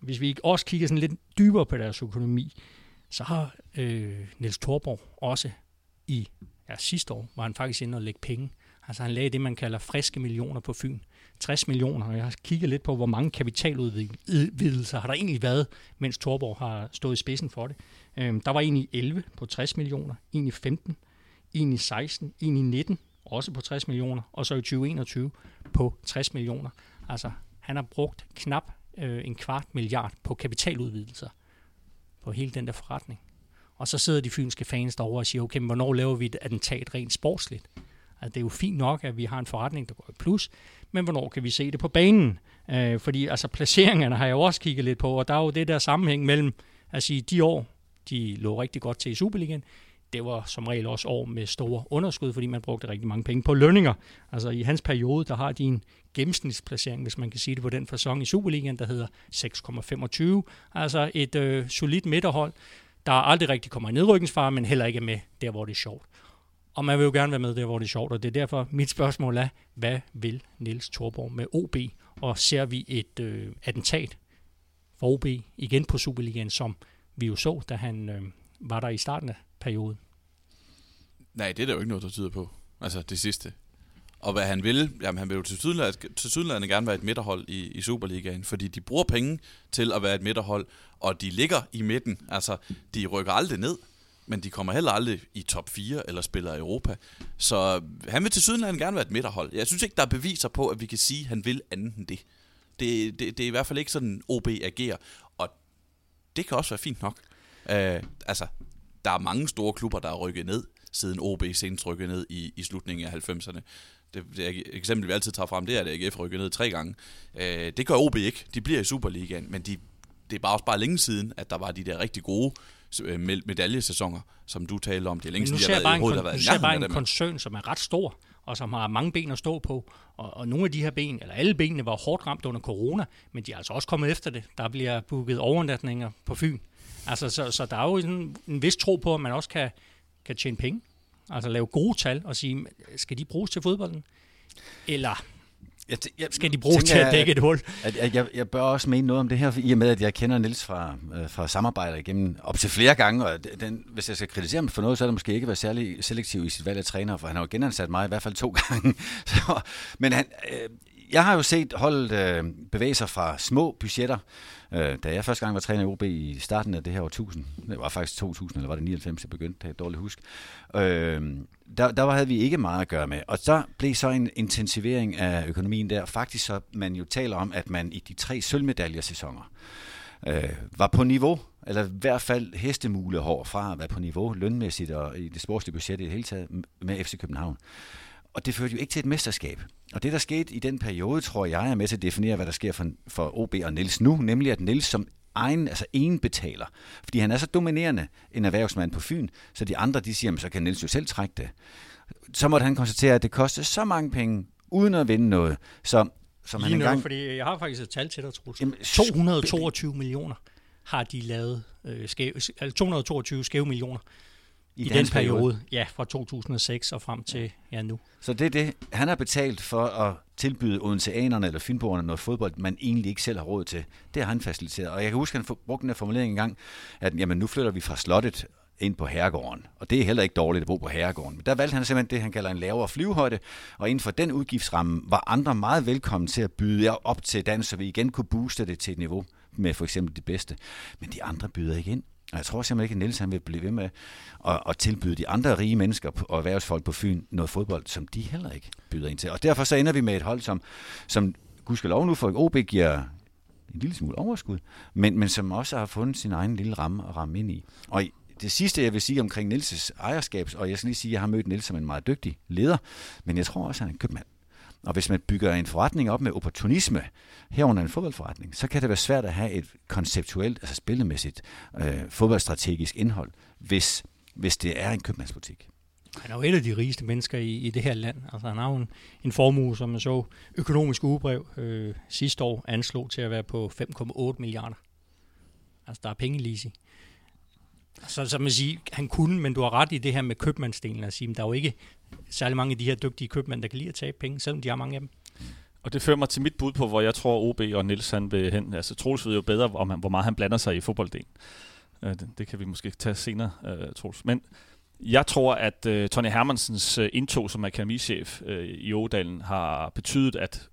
hvis vi også kigger sådan lidt dybere på deres økonomi, så har øh, Niels Thorborg også i ja, sidste år, var han faktisk inde og lægge penge. Altså han lagde det, man kalder friske millioner på Fyn. 60 millioner, og jeg har kigget lidt på, hvor mange kapitaludvidelser har der egentlig været, mens Torborg har stået i spidsen for det. Øhm, der var en i 11 på 60 millioner, en i 15, en i 16, en i 19, også på 60 millioner, og så i 2021 på 60 millioner. Altså, han har brugt knap øh, en kvart milliard på kapitaludvidelser på hele den der forretning. Og så sidder de fynske fans derovre og siger, okay, men hvornår laver vi et attentat rent sportsligt? Altså, det er jo fint nok, at vi har en forretning, der går i plus, men hvornår kan vi se det på banen? Øh, fordi altså, placeringerne har jeg jo også kigget lidt på, og der er jo det der sammenhæng mellem, at sige, de år, de lå rigtig godt til i Superligaen, det var som regel også år med store underskud, fordi man brugte rigtig mange penge på lønninger. Altså i hans periode, der har de en gennemsnitsplacering, hvis man kan sige det på den fasong i Superligaen, der hedder 6,25. Altså et øh, solidt midterhold, der aldrig rigtig kommer i nedrykningsfare, men heller ikke er med der, hvor det er sjovt. Og man vil jo gerne være med der, hvor det er sjovt, og det er derfor, mit spørgsmål er, hvad vil Niels Thorborg med OB? Og ser vi et øh, attentat for OB igen på Superligaen, som vi jo så, da han øh, var der i starten af perioden? Nej, det er der jo ikke noget, der tyder på. Altså det sidste. Og hvad han vil, jamen han vil jo til sydlandet gerne være et midterhold i, i Superligaen, fordi de bruger penge til at være et midterhold, og de ligger i midten. Altså, de rykker aldrig ned men de kommer heller aldrig i top 4 eller spiller i Europa. Så han vil til sydenland gerne være et midterhold. Jeg synes ikke, der er beviser på, at vi kan sige, at han vil andet end det. Det, det, det er i hvert fald ikke sådan, OB agerer. Og det kan også være fint nok. Øh, altså, der er mange store klubber, der er rykket ned, siden OB senest rykkede ned i, i slutningen af 90'erne. Det, det eksempel, vi altid tager frem, det er, at AGF rykkede ned tre gange. Øh, det gør OB ikke. De bliver i Superligaen, men de, det er bare også bare længe siden, at der var de der rigtig gode medaljesæsoner, som du taler om. Det er længe siden, jeg har været i hovedet, Nu ser bare en koncern, som er ret stor, og som har mange ben at stå på. Og, og nogle af de her ben, eller alle benene, var hårdt ramt under corona, men de er altså også kommet efter det. Der bliver booket overnatninger på Fyn. Altså, så, så der er jo en, en vis tro på, at man også kan, kan tjene penge. Altså lave gode tal og sige, skal de bruges til fodbolden? Eller jeg, jeg, skal de bruge til at dække et hul? At, at jeg, jeg bør også mene noget om det her, i og med, at jeg kender Nils fra, øh, fra samarbejder igennem op til flere gange, og den, hvis jeg skal kritisere ham for noget, så er det måske ikke været særlig selektiv i sit valg af træner, for han har jo genansat mig i hvert fald to gange. så, men han, øh, jeg har jo set holdet øh, bevæge sig fra små budgetter, øh, da jeg første gang var træner i OB i starten af det her årtusind. Det var faktisk 2000, eller var det 99, jeg begyndte, det er dårligt husk. Øh, der, der havde vi ikke meget at gøre med. Og så blev så en intensivering af økonomien der. Faktisk så man jo taler om, at man i de tre sølvmedaljesæsoner øh, var på niveau, eller i hvert fald hestemule hår fra at være på niveau lønmæssigt og i det sportslige budget i det hele taget med FC København. Og det førte jo ikke til et mesterskab. Og det, der skete i den periode, tror jeg, er med til at definere, hvad der sker for, for OB og Niels nu, nemlig at Niels som egen, altså en betaler. Fordi han er så dominerende en erhvervsmand på Fyn, så de andre, de siger, så kan Niels jo selv trække det. Så måtte han konstatere, at det kostede så mange penge, uden at vinde noget. Så som Lige han engang... fordi jeg har faktisk et tal til dig, Troels. 222 millioner har de lavet, øh, skæve, altså 222 skæve millioner i, i den periode. periode. Ja, fra 2006 og frem til ja, nu. Så det er det, han har betalt for at tilbyde odenseanerne eller fynboerne noget fodbold, man egentlig ikke selv har råd til. Det har han faciliteret. Og jeg kan huske, at han brugte den her formulering en gang, at jamen, nu flytter vi fra slottet ind på herregården. Og det er heller ikke dårligt at bo på herregården. Men der valgte han simpelthen det, han kalder en lavere flyvehøjde, og inden for den udgiftsramme var andre meget velkommen til at byde jer op til dans, så vi igen kunne booste det til et niveau med for eksempel det bedste. Men de andre byder ikke ind. Og jeg tror simpelthen ikke, at Niels han vil blive ved med at, at tilbyde de andre rige mennesker og erhvervsfolk på Fyn noget fodbold, som de heller ikke byder ind til. Og derfor så ender vi med et hold, som, som gudskelov nu for OB giver en lille smule overskud, men, men som også har fundet sin egen lille ramme at ramme ind i. Og det sidste, jeg vil sige omkring Nils' ejerskab, og jeg skal lige sige, at jeg har mødt Nils som en meget dygtig leder, men jeg tror også, at han er en købmand. Og hvis man bygger en forretning op med opportunisme, herunder en fodboldforretning, så kan det være svært at have et konceptuelt, altså spillemæssigt, øh, fodboldstrategisk indhold, hvis, hvis det er en købmandsbutik. Han er jo et af de rigeste mennesker i, i det her land. Altså, han har jo en, en formue, som man så økonomisk ugebrev øh, sidste år anslog til at være på 5,8 milliarder. Altså, der er penge i Så, så man siger, han kunne, men du har ret i det her med købmandsdelen at sige, der er jo ikke særlig mange af de her dygtige købmænd, der kan lide at tabe penge, selvom de har mange af dem. Og det fører mig til mit bud på, hvor jeg tror, OB og Nils han vil hen. Altså, Troels ved jo bedre, om han, hvor meget han blander sig i fodbolddelen. Øh, det, det kan vi måske tage senere, øh, Troels. Men jeg tror, at uh, Tony Hermansens indtog som akademichef uh, i Ådalen har betydet, at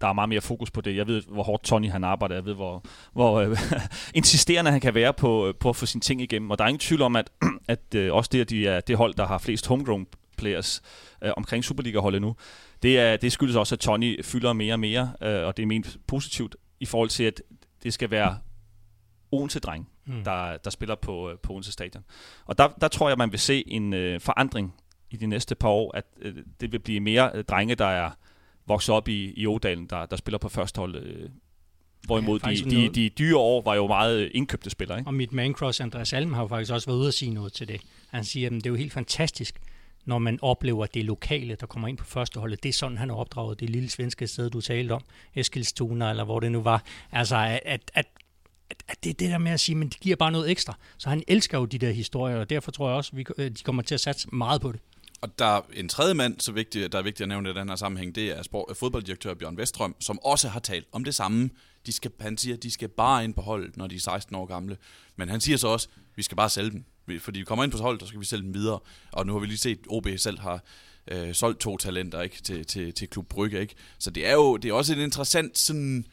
der er meget mere fokus på det. Jeg ved, hvor hårdt Tony han arbejder. Jeg ved, hvor, hvor uh, insisterende han kan være på, på at få sine ting igennem. Og der er ingen tvivl om, at, at uh, også det, at de er det hold, der har flest homegrown players uh, omkring Superliga-holdet nu, det, er, det skyldes også, at Tony fylder mere og mere, uh, og det er ment positivt i forhold til, at det skal være Odense-dreng, mm. der, der spiller på, på Odense Stadion. Og der, der tror jeg, man vil se en uh, forandring i de næste par år, at uh, det vil blive mere uh, drenge, der er vokset op i, i Odalen, der, der spiller på første hold. Uh, hvorimod ja, de, de, de dyre år var jo meget indkøbte spillere. Ikke? Og mit man cross, Andreas Alm, har jo faktisk også været ude at sige noget til det. Han siger, at det er jo helt fantastisk, når man oplever det lokale, der kommer ind på førsteholdet. Det er sådan, han har opdraget det lille svenske sted, du talte om, Eskilstuna, eller hvor det nu var. Altså, at, at, at at det er det der med at sige, men det giver bare noget ekstra. Så han elsker jo de der historier, og derfor tror jeg også, at øh, de kommer til at satse meget på det. Og der er en tredje mand, så vigtig, der er vigtigt at nævne i den her sammenhæng, det er sport, fodbolddirektør Bjørn Vestrøm, som også har talt om det samme. De skal, han siger, at de skal bare ind på holdet, når de er 16 år gamle. Men han siger så også, at vi skal bare sælge dem. Fordi vi kommer ind på holdet, så skal vi sælge dem videre. Og nu har vi lige set, at OB selv har øh, solgt to talenter ikke, til, til, til Klub Brygge. Ikke? Så det er jo det er også en interessant sådan,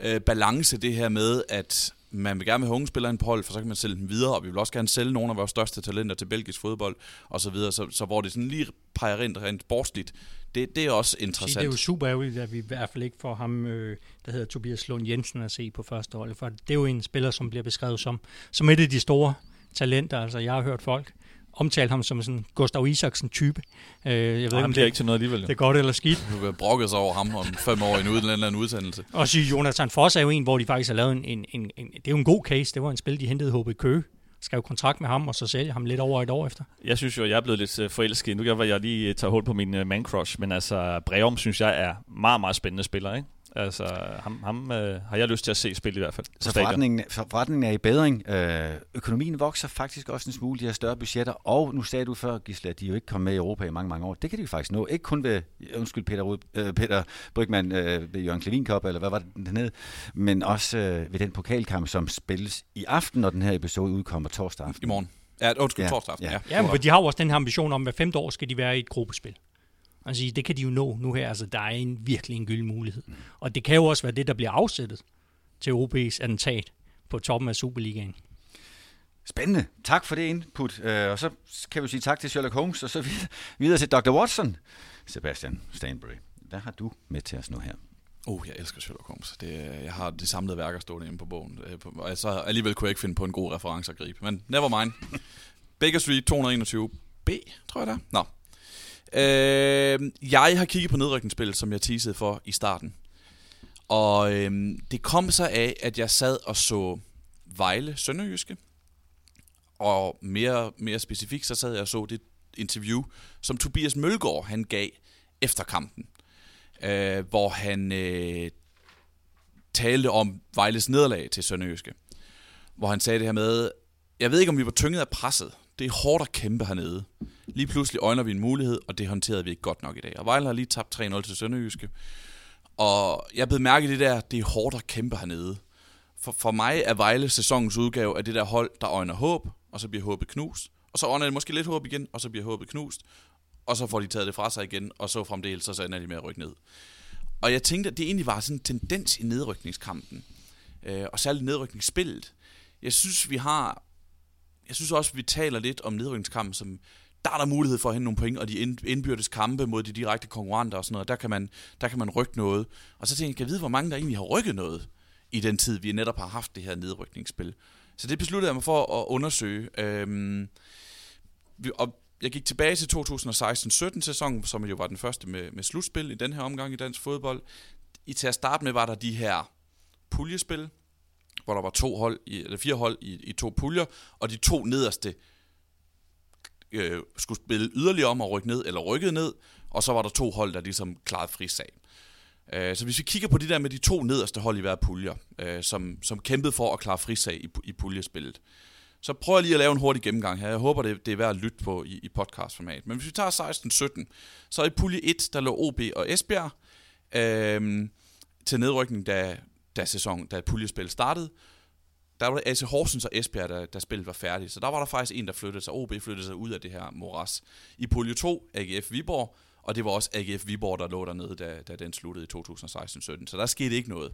øh, balance, det her med, at man vil gerne have unge spillere ind på hold, for så kan man sælge dem videre, og vi vil også gerne sælge nogle af vores største talenter til belgisk fodbold, og så videre, så, så hvor det sådan lige peger ind rent sportsligt, det, det er også interessant. Det er jo super ærgerligt, at vi i hvert fald ikke får ham, øh, der hedder Tobias Lund Jensen, at se på første hold, for det er jo en spiller, som bliver beskrevet som, som et af de store talenter, altså jeg har hørt folk omtale ham som sådan Gustav Isaksen-type. Øh, jeg ved ikke, om det er ikke til noget alligevel. Det er godt eller skidt. Du kan brokke sig over ham om fem år i en eller anden udsendelse. Og så Jonathan Foss er jo en, hvor de faktisk har lavet en, en, en, en det er jo en god case. Det var en spil, de hentede HB Køge skrev kontrakt med ham, og så sælge ham lidt over et år efter. Jeg synes jo, jeg er blevet lidt øh, forelsket. Nu kan jeg lige tage hold på min øh, man crush, men altså Breum synes jeg er meget, meget spændende spiller, ikke? Altså, ham, ham øh, har jeg lyst til at se spille i hvert fald. Så forretningen, forretningen er i bedring. Øh, økonomien vokser faktisk også en smule, de har større budgetter. Og nu sagde du før, Gisle, at de jo ikke kom med i Europa i mange, mange år. Det kan de faktisk nå. Ikke kun ved, undskyld, Peter, Rud, øh, Peter Brygman øh, ved Jørgen Klevin Cup, eller hvad var det den hed, men også øh, ved den pokalkamp, som spilles i aften, når den her episode udkommer torsdag aften. I morgen. Ja, undskyld, ja. torsdag aften. Ja, ja. ja men de har jo også den her ambition om, at hver femte år skal de være i et gruppespil. Altså, det kan de jo nå nu her. Altså, der er en, virkelig en gyld mulighed. Mm. Og det kan jo også være det, der bliver afsættet til OB's attentat på toppen af Superligaen. Spændende. Tak for det input. Uh, og så kan vi sige tak til Sherlock Holmes, og så videre til Dr. Watson. Sebastian Stanbury, hvad har du med til os nu her? Oh, jeg elsker Sherlock Holmes. Det, jeg har de samlede værker stående inde på bogen. Øh, og så alligevel kunne jeg ikke finde på en god reference at gribe. Men never mind. Baker Street 221 B, tror jeg der. Nå, Øh, jeg har kigget på nedrykningsspillet, som jeg teasede for i starten. Og øh, det kom så af, at jeg sad og så Vejle Sønderjyske. Og mere, mere specifikt, så sad jeg og så det interview, som Tobias Mølgaard han gav efter kampen. Øh, hvor han øh, talte om Vejles nederlag til Sønderjyske. Hvor han sagde det her med, jeg ved ikke, om vi var tynget af presset. Det er hårdt at kæmpe hernede. Lige pludselig øjner vi en mulighed, og det håndterede vi ikke godt nok i dag. Og Vejle har lige tabt 3-0 til Sønderjyske. Og jeg blev mærke det der, det er hårdt at kæmpe hernede. For, for mig er Vejle sæsonens udgave af det der hold, der øjner håb, og så bliver håbet knust. Og så ånder det måske lidt håb igen, og så bliver håbet knust. Og så får de taget det fra sig igen, og så fremdeles, så ender de med at rykke ned. Og jeg tænkte, at det egentlig var sådan en tendens i nedrykningskampen. Øh, og særligt nedrykningsspillet. Jeg synes, vi har jeg synes også, vi taler lidt om nedrykningskampen, som der er der mulighed for at hente nogle point, og de indbyrdes kampe mod de direkte konkurrenter og sådan noget, der kan man, der kan man rykke noget. Og så tænker jeg, kan jeg vide, hvor mange der egentlig har rykket noget i den tid, vi netop har haft det her nedrykningsspil. Så det besluttede jeg mig for at undersøge. Øhm, og jeg gik tilbage til 2016-17 sæsonen, som jo var den første med, med slutspil i den her omgang i dansk fodbold. I til at starte med var der de her puljespil, hvor der var to hold i, eller fire hold i, i to puljer, og de to nederste øh, skulle spille yderligere om og rykke ned, eller rykkede ned, og så var der to hold, der ligesom klarede frisag. Øh, så hvis vi kigger på de der med de to nederste hold i hver puljer, øh, som, som kæmpede for at klare frisag i, i puljespillet, så prøver jeg lige at lave en hurtig gennemgang her. Jeg håber, det, det er værd at lytte på i, i podcastformat. Men hvis vi tager 16-17, så i pulje 1, der lå OB og Esbjerg øh, til nedrykning, da, da, sæson, da puljespillet startede. Der var det AC Horsens og Esbjerg, der, der spillet var færdigt. Så der var der faktisk en, der flyttede sig. OB flyttede sig ud af det her moras. I pulje 2, AGF Viborg, og det var også AGF Viborg, der lå dernede, da, da den sluttede i 2016-17. Så der skete ikke noget.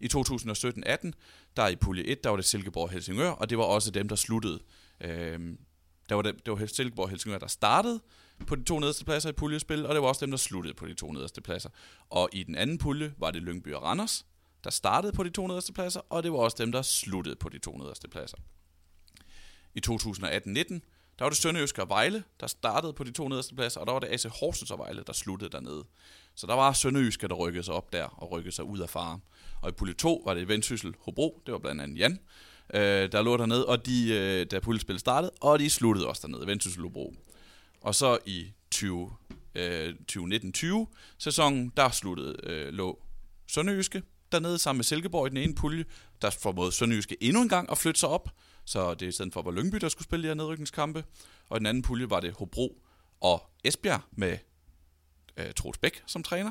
I 2017-18, der i pulje 1, der var det Silkeborg Helsingør, og det var også dem, der sluttede. Øhm, der var det, det var Silkeborg Helsingør, der startede på de to nederste pladser i puljespil, og det var også dem, der sluttede på de to nederste pladser. Og i den anden pulje var det Lyngby og Randers, der startede på de to nederste pladser, og det var også dem, der sluttede på de to nederste pladser. I 2018-19, der var det Sønderjysk og Vejle, der startede på de to nederste pladser, og der var det AC Horsens og Vejle, der sluttede dernede. Så der var Sønderjysk, der rykkede sig op der og rykkede sig ud af fare. Og i pulje 2 var det Vendsyssel Hobro, det var blandt andet Jan, øh, der lå dernede, og de, øh, da puljespillet startede, og de sluttede også dernede, Vendsyssel Hobro. Og så i 20, øh, 2019-20 sæsonen, der sluttede øh, lå Sønderjyske dernede sammen med Silkeborg i den ene pulje, der formåede Sønderjyske endnu en gang at flytte sig op, så det er i stedet for, var Lyngby, der skulle spille de her nedrykningskampe. Og i den anden pulje var det Hobro og Esbjerg med øh, Troels Bæk som træner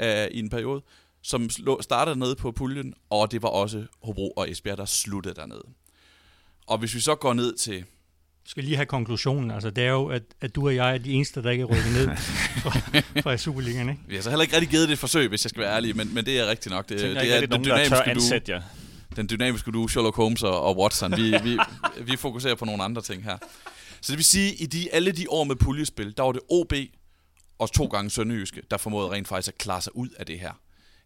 øh, i en periode, som startede nede på puljen, og det var også Hobro og Esbjerg, der sluttede dernede. Og hvis vi så går ned til skal lige have konklusionen. Altså, det er jo, at, at du og jeg er de eneste, der ikke er rykket ned fra, fra Superligaen, ikke? Vi har så heller ikke rigtig givet det et forsøg, hvis jeg skal være ærlig, men, men det er rigtigt nok. Det, det er, er den dynamiske du, ja den dynamiske du, Sherlock Holmes og, og Watson. Vi, vi, vi fokuserer på nogle andre ting her. Så det vil sige, i de, alle de år med puljespil, der var det OB og to gange Sønderjyske, der formåede rent faktisk at klare sig ud af det her.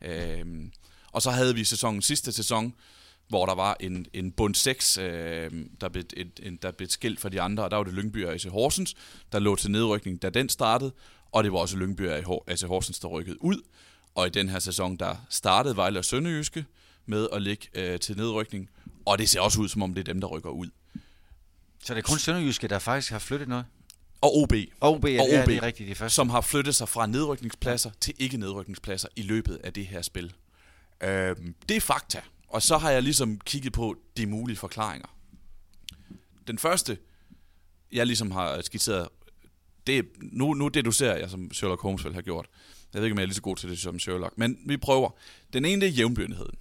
Øhm, og så havde vi sæsonen sidste sæson, hvor der var en, en bund 6, øh, der, blev et, en, der blev skilt fra de andre, og der var det Lyngby og AC Horsens, der lå til nedrykning, da den startede, og det var også Lyngby og AC Horsens, der rykkede ud. Og i den her sæson, der startede Vejle og Sønderjyske, med at ligge øh, til nedrykning. Og det ser også ud, som om det er dem, der rykker ud. Så det er kun Sønderjyske, der faktisk har flyttet noget? Og OB. OB, ja, og OB, det er rigtigt, det første. Som har flyttet sig fra nedrykningspladser til ikke-nedrykningspladser i løbet af det her spil. Øh, det er fakta. Og så har jeg ligesom kigget på de mulige forklaringer. Den første, jeg ligesom har skitseret, det er, nu, nu deducerer jeg, som Sherlock Holmes vel har gjort. Jeg ved ikke, om jeg er lige så god til det som Sherlock, men vi prøver. Den ene, det er jævnbyrdigheden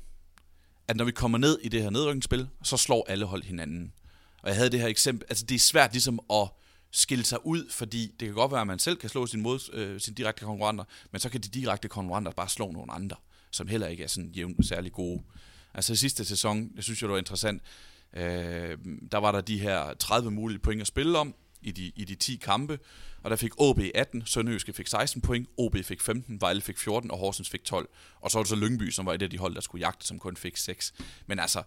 at når vi kommer ned i det her nedrykningsspil, så slår alle hold hinanden. Og jeg havde det her eksempel, altså det er svært ligesom at skille sig ud, fordi det kan godt være, at man selv kan slå sin, mod, øh, sin direkte konkurrenter, men så kan de direkte konkurrenter bare slå nogle andre, som heller ikke er sådan jævnt særlig gode. Altså sidste sæson, det synes jeg, det var interessant, øh, der var der de her 30 mulige point at spille om, i de, i de 10 kampe, og der fik OB 18, Sønderjyske fik 16 point, OB fik 15, Vejle fik 14, og Horsens fik 12. Og så var det så Lyngby, som var et af de hold, der skulle jagte, som kun fik 6. Men altså,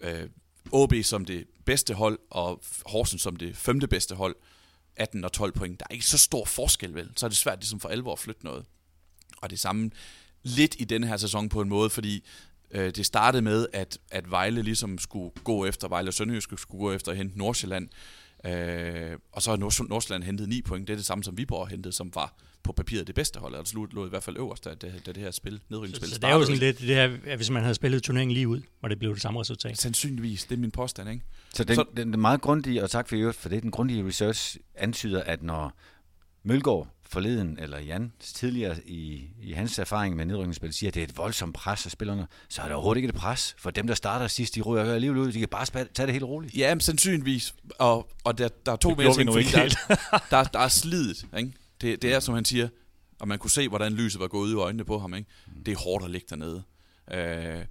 øh, OB som det bedste hold, og Horsens som det femte bedste hold, 18 og 12 point. Der er ikke så stor forskel, vel? Så er det svært ligesom for alvor at flytte noget. Og det samme lidt i denne her sæson på en måde, fordi øh, det startede med, at, at Vejle ligesom skulle gå efter, Vejle og Sønderjysk skulle gå efter at hente Nordsjælland. Øh, og så har Nord- Nordsjælland hentet 9 point. Det er det samme, som Viborg har hentet, som var på papiret det bedste hold. Altså lå i hvert fald øverst, da, da, da det her spil, nedrykningsspil så, så det er jo sådan lidt det her, at hvis man havde spillet turneringen lige ud, var det blev det samme resultat. Sandsynligvis, det er min påstand, ikke? Så den, så, den, den meget grundige, og tak for øvrigt for det, den grundige research antyder, at når Mølgaard forleden, eller Jan tidligere i, i hans erfaring med nedrykningsspil, siger, at det er et voldsomt pres af spillerne, så er det overhovedet ikke et pres. For dem, der starter sidst, de ryger alligevel ud. De kan bare tage det helt roligt. Ja, men sandsynligvis. Og, og der, der er to mere ting, fordi der, der, der er slidet. Ikke? Det, det er, som han siger, og man kunne se, hvordan lyset var gået ud i øjnene på ham. Ikke? Det er hårdt at ligge dernede. Øh,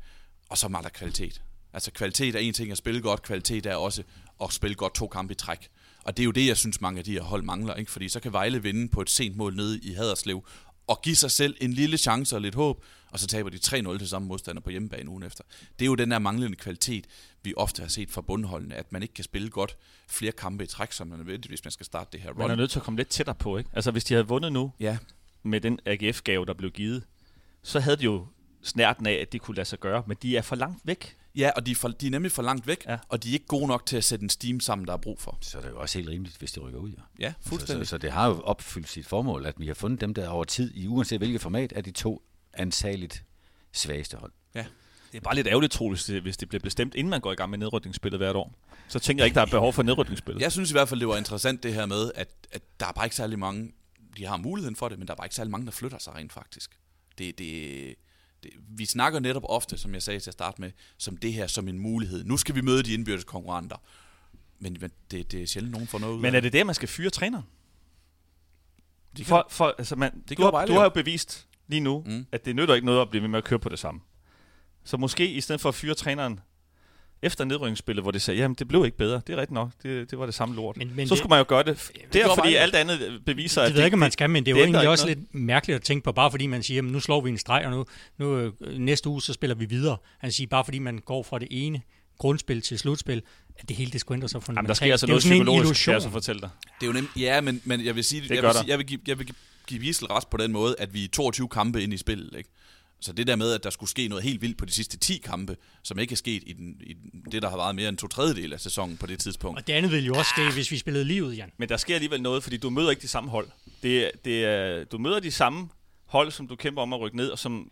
og så mangler kvalitet. Altså kvalitet er en ting at spille godt, kvalitet er også at spille godt to kampe i træk. Og det er jo det, jeg synes, mange af de her hold mangler. Ikke? Fordi så kan Vejle vinde på et sent mål nede i Haderslev, og give sig selv en lille chance og lidt håb, og så taber de 3-0 til samme modstander på hjemmebane ugen efter. Det er jo den der manglende kvalitet, vi ofte har set fra bundholdene, at man ikke kan spille godt flere kampe i træk, som man nødvendigt, hvis man skal starte det her run. Man er nødt til at komme lidt tættere på, ikke? Altså hvis de havde vundet nu, ja. med den AGF-gave, der blev givet, så havde de jo snærten af, at det kunne lade sig gøre, men de er for langt væk. Ja, og de er, for, de er nemlig for langt væk, Ja. og de er ikke gode nok til at sætte en steam sammen, der er brug for. Så er det jo også helt rimeligt, hvis de rykker ud. Ja. Ja, Så, fuldstændig. så, så det har jo opfyldt sit formål, at vi har fundet dem, der over tid, i uanset hvilket format, er de to ansageligt svageste hold. Ja. Det er bare lidt ærgerligt, Troels, det- hvis det bliver bestemt, inden man går i gang med nedrykningsspillet hvert år. Så tænker jeg ikke, der er behov for nedrykningsspillet. Jeg synes i hvert fald, det var interessant det her med, at, at der er bare ikke særlig mange, de har muligheden for det, men der er bare ikke særlig mange, der flytter sig rent faktisk. Det, det, det, vi snakker netop ofte, som jeg sagde til at starte med, som det her som en mulighed. Nu skal vi møde de indbyrdes konkurrenter. Men, men det, det er sjældent, nogen får noget ud Men er det der, man skal fyre træneren? det. For, for, altså man, Det du, har, du har jo bevist lige nu. Mm. at det nytter ikke noget at blive ved med at køre på det samme. Så måske i stedet for at fyre træneren efter nedrykningsspillet, hvor det sagde, jamen det blev ikke bedre, det er rigtigt nok, det, det var det samme lort. Men- men så det- skulle man jo gøre det. Det er fordi alt andet beviser, Det at ved jeg ikke, man skal, men det er jo det egentlig også ikke lidt mærkeligt at tænke på, bare fordi man siger, jamen, nu slår vi en streg, og nu, nu øh, næste uge, så spiller vi videre. Han siger, bare fordi man går fra det ene grundspil til slutspil, at det hele det skulle ændre sig Jamen, fundamentalt. der sker altså det er jo noget psykologisk, kan jeg så fortælle dig. Det er jo nemt, ja, men, men jeg vil sige, Det jeg, vil sige jeg, vil give, jeg vil give- give Gisel ret på den måde, at vi er 22 kampe ind i spillet, ikke? Så det der med, at der skulle ske noget helt vildt på de sidste 10 kampe, som ikke er sket i, den, i det, der har været mere end to tredjedel af sæsonen på det tidspunkt. Og det andet ville jo også ske, hvis vi spillede livet, Jan. Men der sker alligevel noget, fordi du møder ikke de samme hold. Det, er- det du møder de samme hold, som du kæmper om at rykke ned, og som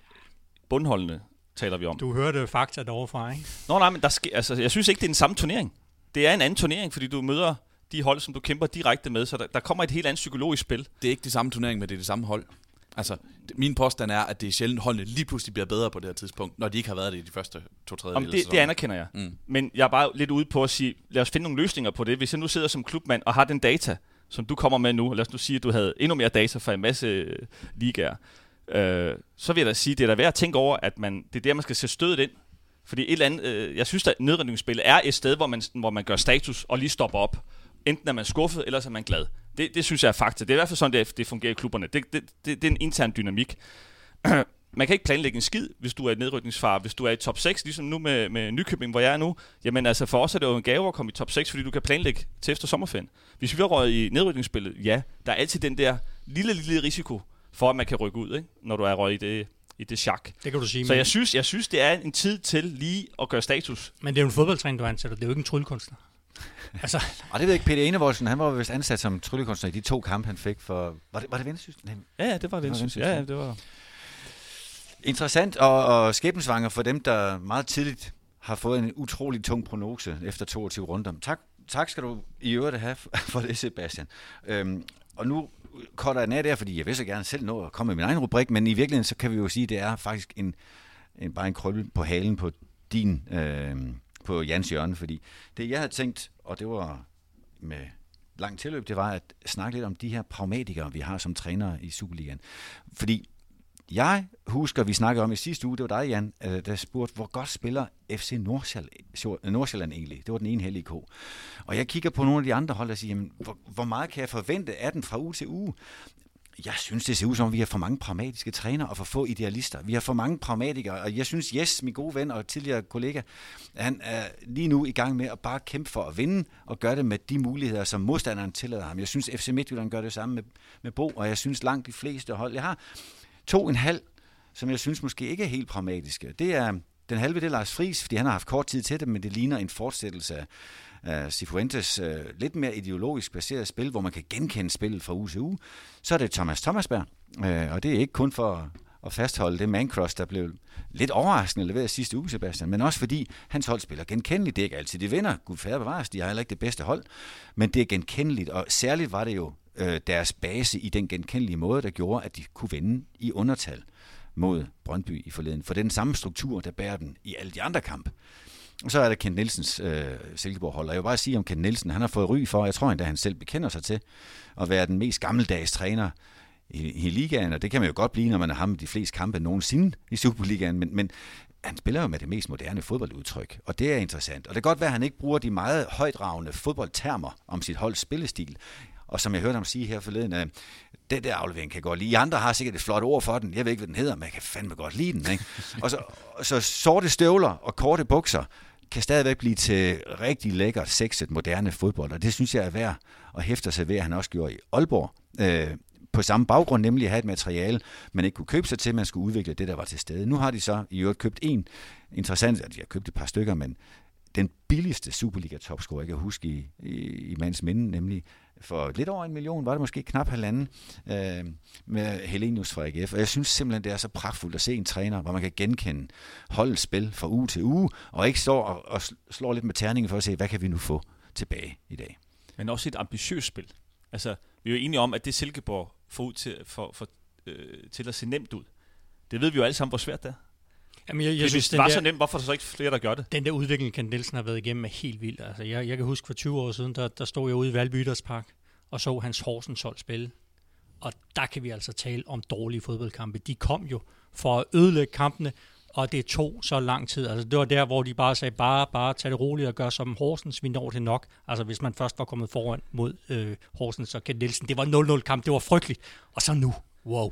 bundholdene taler vi om. Du hørte fakta derovre fra, ikke? Nå nej, men der sker, altså, jeg synes ikke, det er den samme turnering. Det er en anden turnering, fordi du møder de hold, som du kæmper direkte med, så der, der kommer et helt andet psykologisk spil. Det er ikke det samme turnering, men det er det samme hold. Altså, det- min påstand er, at det er sjældent, holdene lige pludselig bliver bedre på det her tidspunkt, når de ikke har været det i de første to af det, det sæsonen. anerkender jeg. Mm. Men jeg er bare lidt ude på at sige, lad os finde nogle løsninger på det. Hvis jeg nu sidder som klubmand og har den data, som du kommer med nu, og lad os nu sige, at du havde endnu mere data fra en masse øh, ligaer, øh, så vil jeg da sige, det er da værd at tænke over, at man, det er der, man skal sætte stødet ind. Fordi et eller andet, øh, jeg synes, at nedrykningsspillet er et sted, hvor man, hvor man gør status og lige stopper op. Enten er man skuffet, eller så er man glad. Det, det synes jeg er fakta. Det er i hvert fald sådan, det, det fungerer i klubberne. Det, det, det, det er en intern dynamik. man kan ikke planlægge en skid, hvis du er i nedrykningsfar. Hvis du er i top 6, ligesom nu med, med Nykøbing, hvor jeg er nu, jamen altså for os er det jo en gave at komme i top 6, fordi du kan planlægge til efter sommerferien. Hvis vi har røget i nedrykningsspillet, ja, der er altid den der lille, lille risiko for, at man kan rykke ud, ikke? når du er røget i det, i det chak. Det kan du sige. Så men, jeg synes, jeg synes, det er en tid til lige at gøre status. men det er jo en fodboldtræner, du ansætter. Det er jo ikke en tryllekunstner. altså, Og det ved jeg ikke, Peter Enevoldsen, han var vist ansat som tryllekunstner i de to kampe, han fik for... Var det, var det Vendsyssel? Ja, ja, det var jeg. Ja, ja, det var... Interessant og, og skæbensvanger for dem, der meget tidligt har fået en utrolig tung prognose efter 22 runder. Tak, tak skal du i øvrigt have for det, Sebastian. Øhm, og nu korter jeg den af der, fordi jeg vil så gerne selv nå at komme med min egen rubrik, men i virkeligheden så kan vi jo sige, at det er faktisk en, en, bare en krølle på halen på din, øh, på Jans hjørne, fordi det jeg havde tænkt, og det var med langt tilløb, det var at snakke lidt om de her pragmatikere, vi har som trænere i Superligaen. Fordi jeg husker, vi snakkede om i sidste uge, det var dig, Jan, øh, der spurgte, hvor godt spiller FC Nordsjælland, Nordsjælland egentlig? Det var den ene hellige ko. Og jeg kigger på nogle af de andre hold og siger, jamen, hvor, hvor meget kan jeg forvente af den fra uge til uge? Jeg synes, det ser ud som, vi har for mange pragmatiske trænere og for få idealister. Vi har for mange pragmatikere, og jeg synes, Jes, min gode ven og tidligere kollega, han er lige nu i gang med at bare kæmpe for at vinde og gøre det med de muligheder, som modstanderen tillader ham. Jeg synes, FC Midtjylland gør det samme med, med Bo, og jeg synes langt de fleste hold. Jeg har to en halv, som jeg synes måske ikke er helt pragmatiske. Det er den halve, det er Lars Friis, fordi han har haft kort tid til det, men det ligner en fortsættelse af af Cifuentes øh, lidt mere ideologisk baseret spil, hvor man kan genkende spillet fra uge til uge. Så er det Thomas Thomasberg, øh, og det er ikke kun for at fastholde det mancross, der blev lidt overraskende leveret sidste uge, Sebastian, men også fordi hans hold spiller genkendeligt. Det er ikke altid, de vinder. Gud færre bevares, de har heller ikke det bedste hold, men det er genkendeligt, og særligt var det jo øh, deres base i den genkendelige måde, der gjorde, at de kunne vinde i undertal mod Brøndby i forleden. For det er den samme struktur, der bærer den i alle de andre kampe. Og så er der Kent Nielsens øh, Silkeborg-hold. Og jeg vil bare sige om Kent Nielsen, han har fået ry for, jeg tror endda han selv bekender sig til, at være den mest gammeldags træner i, i ligaen, og det kan man jo godt blive, når man har ham i de fleste kampe nogensinde i Superligaen, men, men han spiller jo med det mest moderne fodboldudtryk, og det er interessant. Og det kan godt være, at han ikke bruger de meget højdragende fodboldtermer om sit holds spillestil, og som jeg hørte ham sige her forleden, at den der aflevering kan jeg godt lide. I andre har sikkert et flot ord for den. Jeg ved ikke, hvad den hedder, men jeg kan fandme godt lide den. Ikke? Og så, så sorte støvler og korte bukser kan stadigvæk blive til rigtig lækkert, sexet, moderne fodbold. Og det synes jeg er værd at hæfte sig ved, at han også gjorde i Aalborg. Øh, på samme baggrund, nemlig at have et materiale, man ikke kunne købe sig til, man skulle udvikle det, der var til stede. Nu har de så i øvrigt købt en interessant, at de har købt et par stykker, men den billigste Superliga-topscorer, jeg kan huske i, i, i mands minde, nemlig for lidt over en million, var det måske knap halvanden, øh, med Helenius fra AGF. Og jeg synes simpelthen, det er så pragtfuldt at se en træner, hvor man kan genkende holdets spil fra uge til uge, og ikke står og, og slår lidt med terningen for at se, hvad kan vi nu få tilbage i dag. Men også et ambitiøst spil. Altså, vi er jo enige om, at det Silkeborg får ud til, for, for, øh, til at se nemt ud. Det ved vi jo alle sammen, hvor svært det er. Jamen, jeg, jeg Hvis synes, det var den så der, nemt, hvorfor er der så ikke flere, der gør det? den der udvikling, Kent Nielsen har været igennem, er helt vild. Altså, jeg, jeg kan huske for 20 år siden, der, der stod jeg ude i Valby Idrætspark og så hans Horsens hold spille. Og der kan vi altså tale om dårlige fodboldkampe. De kom jo for at ødelægge kampene, og det tog så lang tid. Altså, det var der, hvor de bare sagde, bare, bare tag det roligt og gør som Horsens, vi når det nok. Altså, hvis man først var kommet foran mod øh, Horsens og Kent Nielsen. Det var 0-0 kamp, det var frygteligt. Og så nu, wow.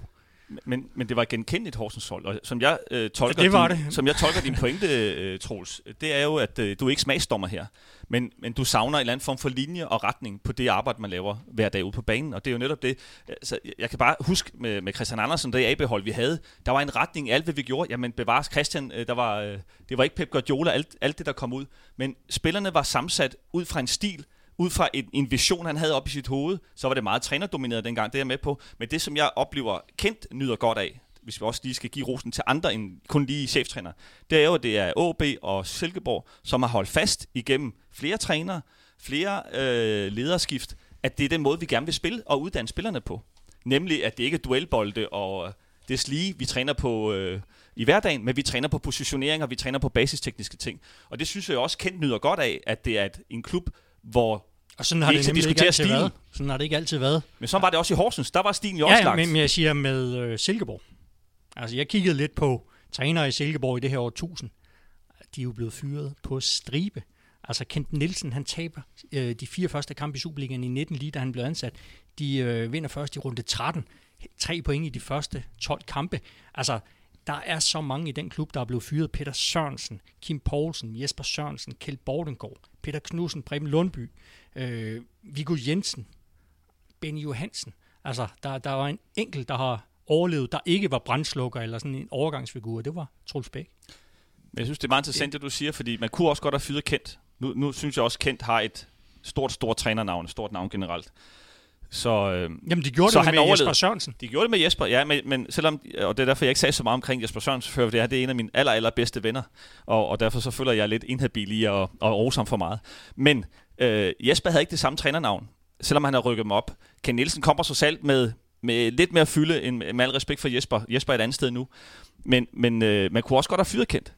Men, men det var genkendeligt Horsens hold, og som jeg, øh, tolker, Det var din, det. som jeg tolker din pointe, øh, Troels, det er jo, at øh, du er ikke smagsdommer her, men, men du savner en eller anden form for linje og retning på det arbejde, man laver hver dag ude på banen, og det er jo netop det. Altså, jeg kan bare huske med, med Christian Andersen, det AB-hold, vi havde, der var en retning i alt, hvad vi gjorde. Jamen bevares Christian, øh, der var, øh, det var ikke Pep Guardiola, alt, alt det, der kom ud, men spillerne var sammensat ud fra en stil, ud fra en, en vision, han havde op i sit hoved, så var det meget trænerdomineret dengang, det er jeg med på. Men det, som jeg oplever kendt nyder godt af, hvis vi også lige skal give rosen til andre end kun lige cheftræner, det er jo, at det er AB og Silkeborg, som har holdt fast igennem flere trænere, flere øh, lederskift, at det er den måde, vi gerne vil spille og uddanne spillerne på. Nemlig, at det ikke er duelbolde og øh, det lige, vi træner på øh, i hverdagen, men vi træner på positionering, og vi træner på basistekniske ting. Og det synes jeg også Kent nyder godt af, at det er et, en klub, hvor Og sådan har Vi det nemlig ikke altid stilen. været. Sådan har det ikke altid været. Men så var det også i Horsens. Der var stilen jo også Ja, ja lagt. men, men jeg siger med øh, Silkeborg. Altså, jeg kiggede lidt på trænere i Silkeborg i det her år 1000. De er jo blevet fyret på stribe. Altså, Kent Nielsen, han taber øh, de fire første kampe i Superligaen i 19, lige da han blev ansat. De øh, vinder først i runde 13. Tre point i de første 12 kampe. Altså, der er så mange i den klub, der er blevet fyret. Peter Sørensen, Kim Poulsen, Jesper Sørensen, Kjeld Bordengård, Peter Knudsen, Preben Lundby, øh, Viggo Jensen, Benny Johansen. Altså, der, der var en enkelt, der har overlevet, der ikke var brandslukker eller sådan en overgangsfigur. Det var Troels Bæk. Men jeg synes, det er meget interessant, det du siger, fordi man kunne også godt have fyret Kent. Nu, nu synes jeg også, Kent har et stort, stort trænernavn, et stort navn generelt. Så øh, Jamen, de gjorde Så det han med overlevede. Jesper Sørensen. de gjorde det med Jesper, ja, men, men selvom, og det er derfor, jeg ikke sagde så meget omkring Jesper Sørensen før, for det er, det er en af mine aller, aller bedste venner, og, og derfor så føler jeg lidt inhabil i at, at rose ham for meget. Men øh, Jesper havde ikke det samme trænernavn, selvom han har rykket mig op. Ken Nielsen kommer så selv med, med lidt mere fylde, end med al respekt for Jesper. Jesper er et andet sted nu. Men, men øh, man kunne også godt have fyret Kent.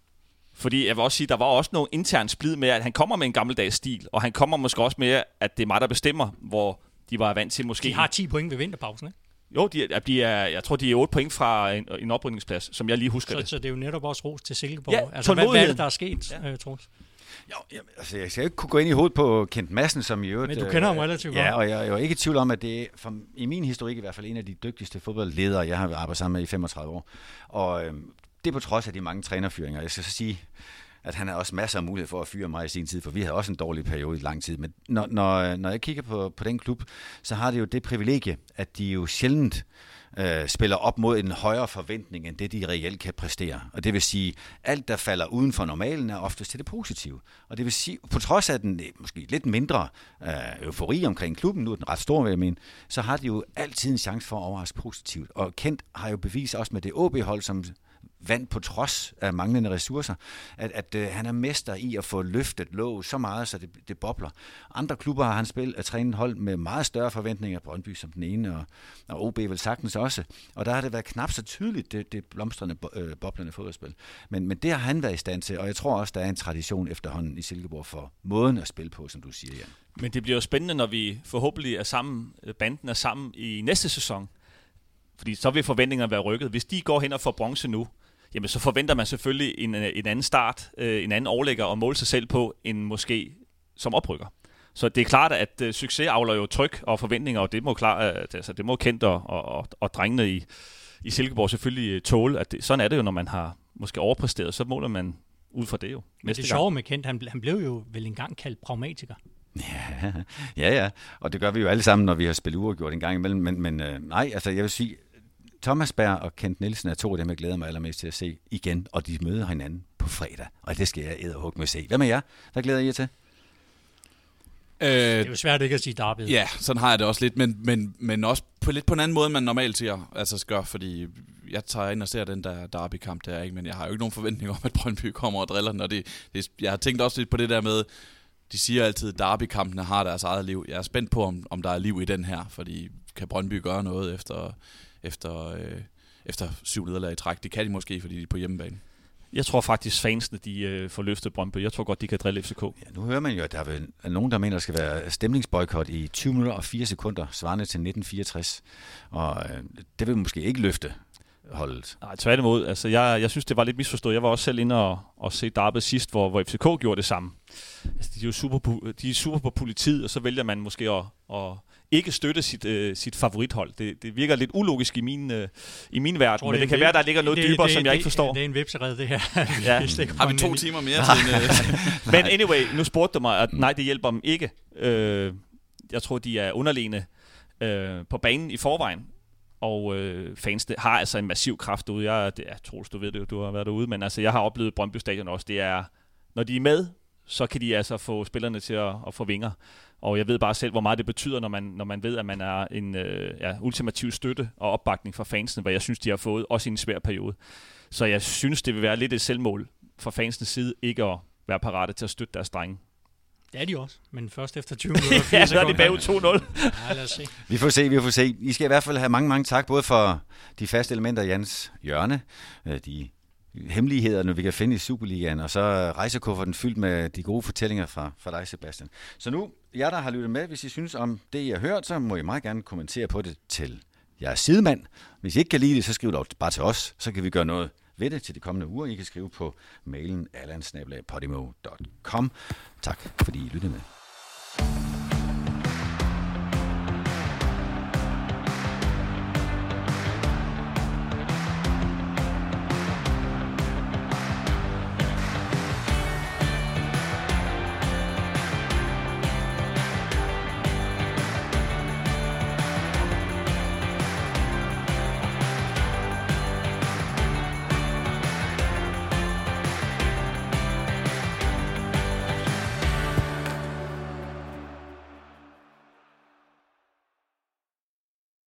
Fordi jeg vil også sige, der var også noget intern splid med, at han kommer med en gammeldags stil, og han kommer måske også med, at det er mig, der bestemmer, hvor de var vant til måske... De har 10 point ved vinterpausen, ikke? Jo, de er, de er, jeg tror, de er 8 point fra en, en oprydningsplads, som jeg lige husker Så, det. så det er jo netop også ros til Silkeborg. Ja, altså, hvad, hvad er det, der er sket, Ja. ja. øh, Troels? Jo, jamen, altså, jeg skal ikke kunne gå ind i hovedet på Kent Madsen, som i øvrigt... Men du øh, kender ham relativt Ja, godt. og jeg, jeg er jo ikke i tvivl om, at det er, for, i min historik i hvert fald, en af de dygtigste fodboldledere, jeg har arbejdet sammen med i 35 år. Og øhm, det er på trods af de mange trænerfyringer. Jeg skal så sige, at han har også masser af mulighed for at fyre mig i sin tid, for vi havde også en dårlig periode i lang tid. Men når, når, når jeg kigger på, på den klub, så har det jo det privilegie, at de jo sjældent øh, spiller op mod en højere forventning, end det de reelt kan præstere. Og det vil sige, alt der falder uden for normalen er oftest til det positive. Og det vil sige, på trods af den øh, måske lidt mindre øh, eufori omkring klubben, nu er den ret stor, vil jeg mene, så har de jo altid en chance for at overraske positivt. Og Kent har jo bevist også med det OB-hold, som vandt på trods af manglende ressourcer, at, at øh, han er mester i at få løftet låg så meget, så det, det bobler. Andre klubber har han spillet at træne hold med meget større forventninger, Brøndby som den ene, og, og OB vel sagtens også. Og der har det været knap så tydeligt, det, det blomstrende, bo- øh, boblende fodboldspil. Men, men det har han været i stand til, og jeg tror også, der er en tradition efterhånden i Silkeborg for måden at spille på, som du siger, Jan. Men det bliver jo spændende, når vi forhåbentlig er sammen, øh, banden er sammen i næste sæson. Fordi så vil forventningerne være rykket. Hvis de går hen og får bronze nu, jamen så forventer man selvfølgelig en, øh, en anden start, øh, en anden overlægger at måle sig selv på, end måske som oprykker. Så det er klart, at øh, succes avler jo tryk og forventninger, og det må, klar, øh, altså, det må Kent og, og, og, og drengene i, i Silkeborg selvfølgelig tåle. At det, sådan er det jo, når man har måske overpræsteret, så måler man ud fra det jo. Men det sjove med Kent, han, han blev jo vel engang kaldt pragmatiker. Ja, ja, ja. Og det gør vi jo alle sammen, når vi har spillet uafgjort en gang imellem. Men, men øh, nej, altså jeg vil sige, Thomas Berg og Kent Nielsen er to af dem, jeg glæder mig allermest til at se igen. Og de møder hinanden på fredag. Og det skal jeg æderhug med se. Hvad med jer? Hvad glæder I jer til? Øh, det er jo svært ikke at sige Derby. Ja, sådan har jeg det også lidt, men, men, men også på lidt på en anden måde, end man normalt siger, altså gør, fordi jeg tager ind og ser den der derby-kamp der, ikke? men jeg har jo ikke nogen forventning om, at Brøndby kommer og driller den, og det, det, jeg har tænkt også lidt på det der med, de siger altid, at derby-kampene har deres eget liv. Jeg er spændt på, om, om der er liv i den her, fordi kan Brøndby gøre noget efter, efter, øh, efter syv nederlag i træk? Det kan de måske, fordi de er på hjemmebane. Jeg tror faktisk, fansene de, øh, får løftet Brøndby. Jeg tror godt, de kan drille FCK. Ja, nu hører man jo, at der er nogen, der mener, der skal være stemningsboykot i 20 minutter og 4 sekunder, svarende til 1964. Og øh, det vil måske ikke løfte holdet. Nej, tværtimod. Altså, jeg, jeg synes, det var lidt misforstået. Jeg var også selv inde og, og se Darby sidst, hvor, hvor FCK gjorde det samme. Altså, de, er jo super på, de er super på politiet, og så vælger man måske at, at ikke støtte sit, øh, sit favorithold. Det, det virker lidt ulogisk i min, øh, i min verden, tror, men det, det kan være, der ligger noget det, dybere, det, som det, jeg ikke forstår. Det er en vipsered, det her. ja. Har vi to timer mere til en... Øh... men anyway, nu spurgte du mig, at nej, det hjælper dem ikke. Øh, jeg tror, de er underliggende øh, på banen i forvejen og øh, fans har altså en massiv kraft ude. Jeg, det, jeg tror, du ved det, du har været derude, men altså, jeg har oplevet Brøndby Stadion også. Det er, når de er med, så kan de altså få spillerne til at, at få vinger. Og jeg ved bare selv, hvor meget det betyder, når man, når man ved, at man er en øh, ja, ultimativ støtte og opbakning fra fansene, hvad jeg synes, de har fået, også i en svær periode. Så jeg synes, det vil være lidt et selvmål fra fansens side, ikke at være parate til at støtte deres drenge. Det er de også, men først efter 20 minutter. ja, så er de bagud 2-0. ja, lad os se. Vi får se, vi får se. I skal i hvert fald have mange, mange tak, både for de faste elementer i Jans hjørne, øh, de hemmeligheder, når vi kan finde i Superligaen, og så rejsekufferten fyldt med de gode fortællinger fra, fra dig, Sebastian. Så nu, jer der har lyttet med, hvis I synes om det, I har hørt, så må I meget gerne kommentere på det til jeres sidemand. Hvis I ikke kan lide det, så skriv det bare til os, så kan vi gøre noget ved det til de kommende uger. I kan skrive på mailen allansnabelagpodimo.com. Tak fordi I lyttede med.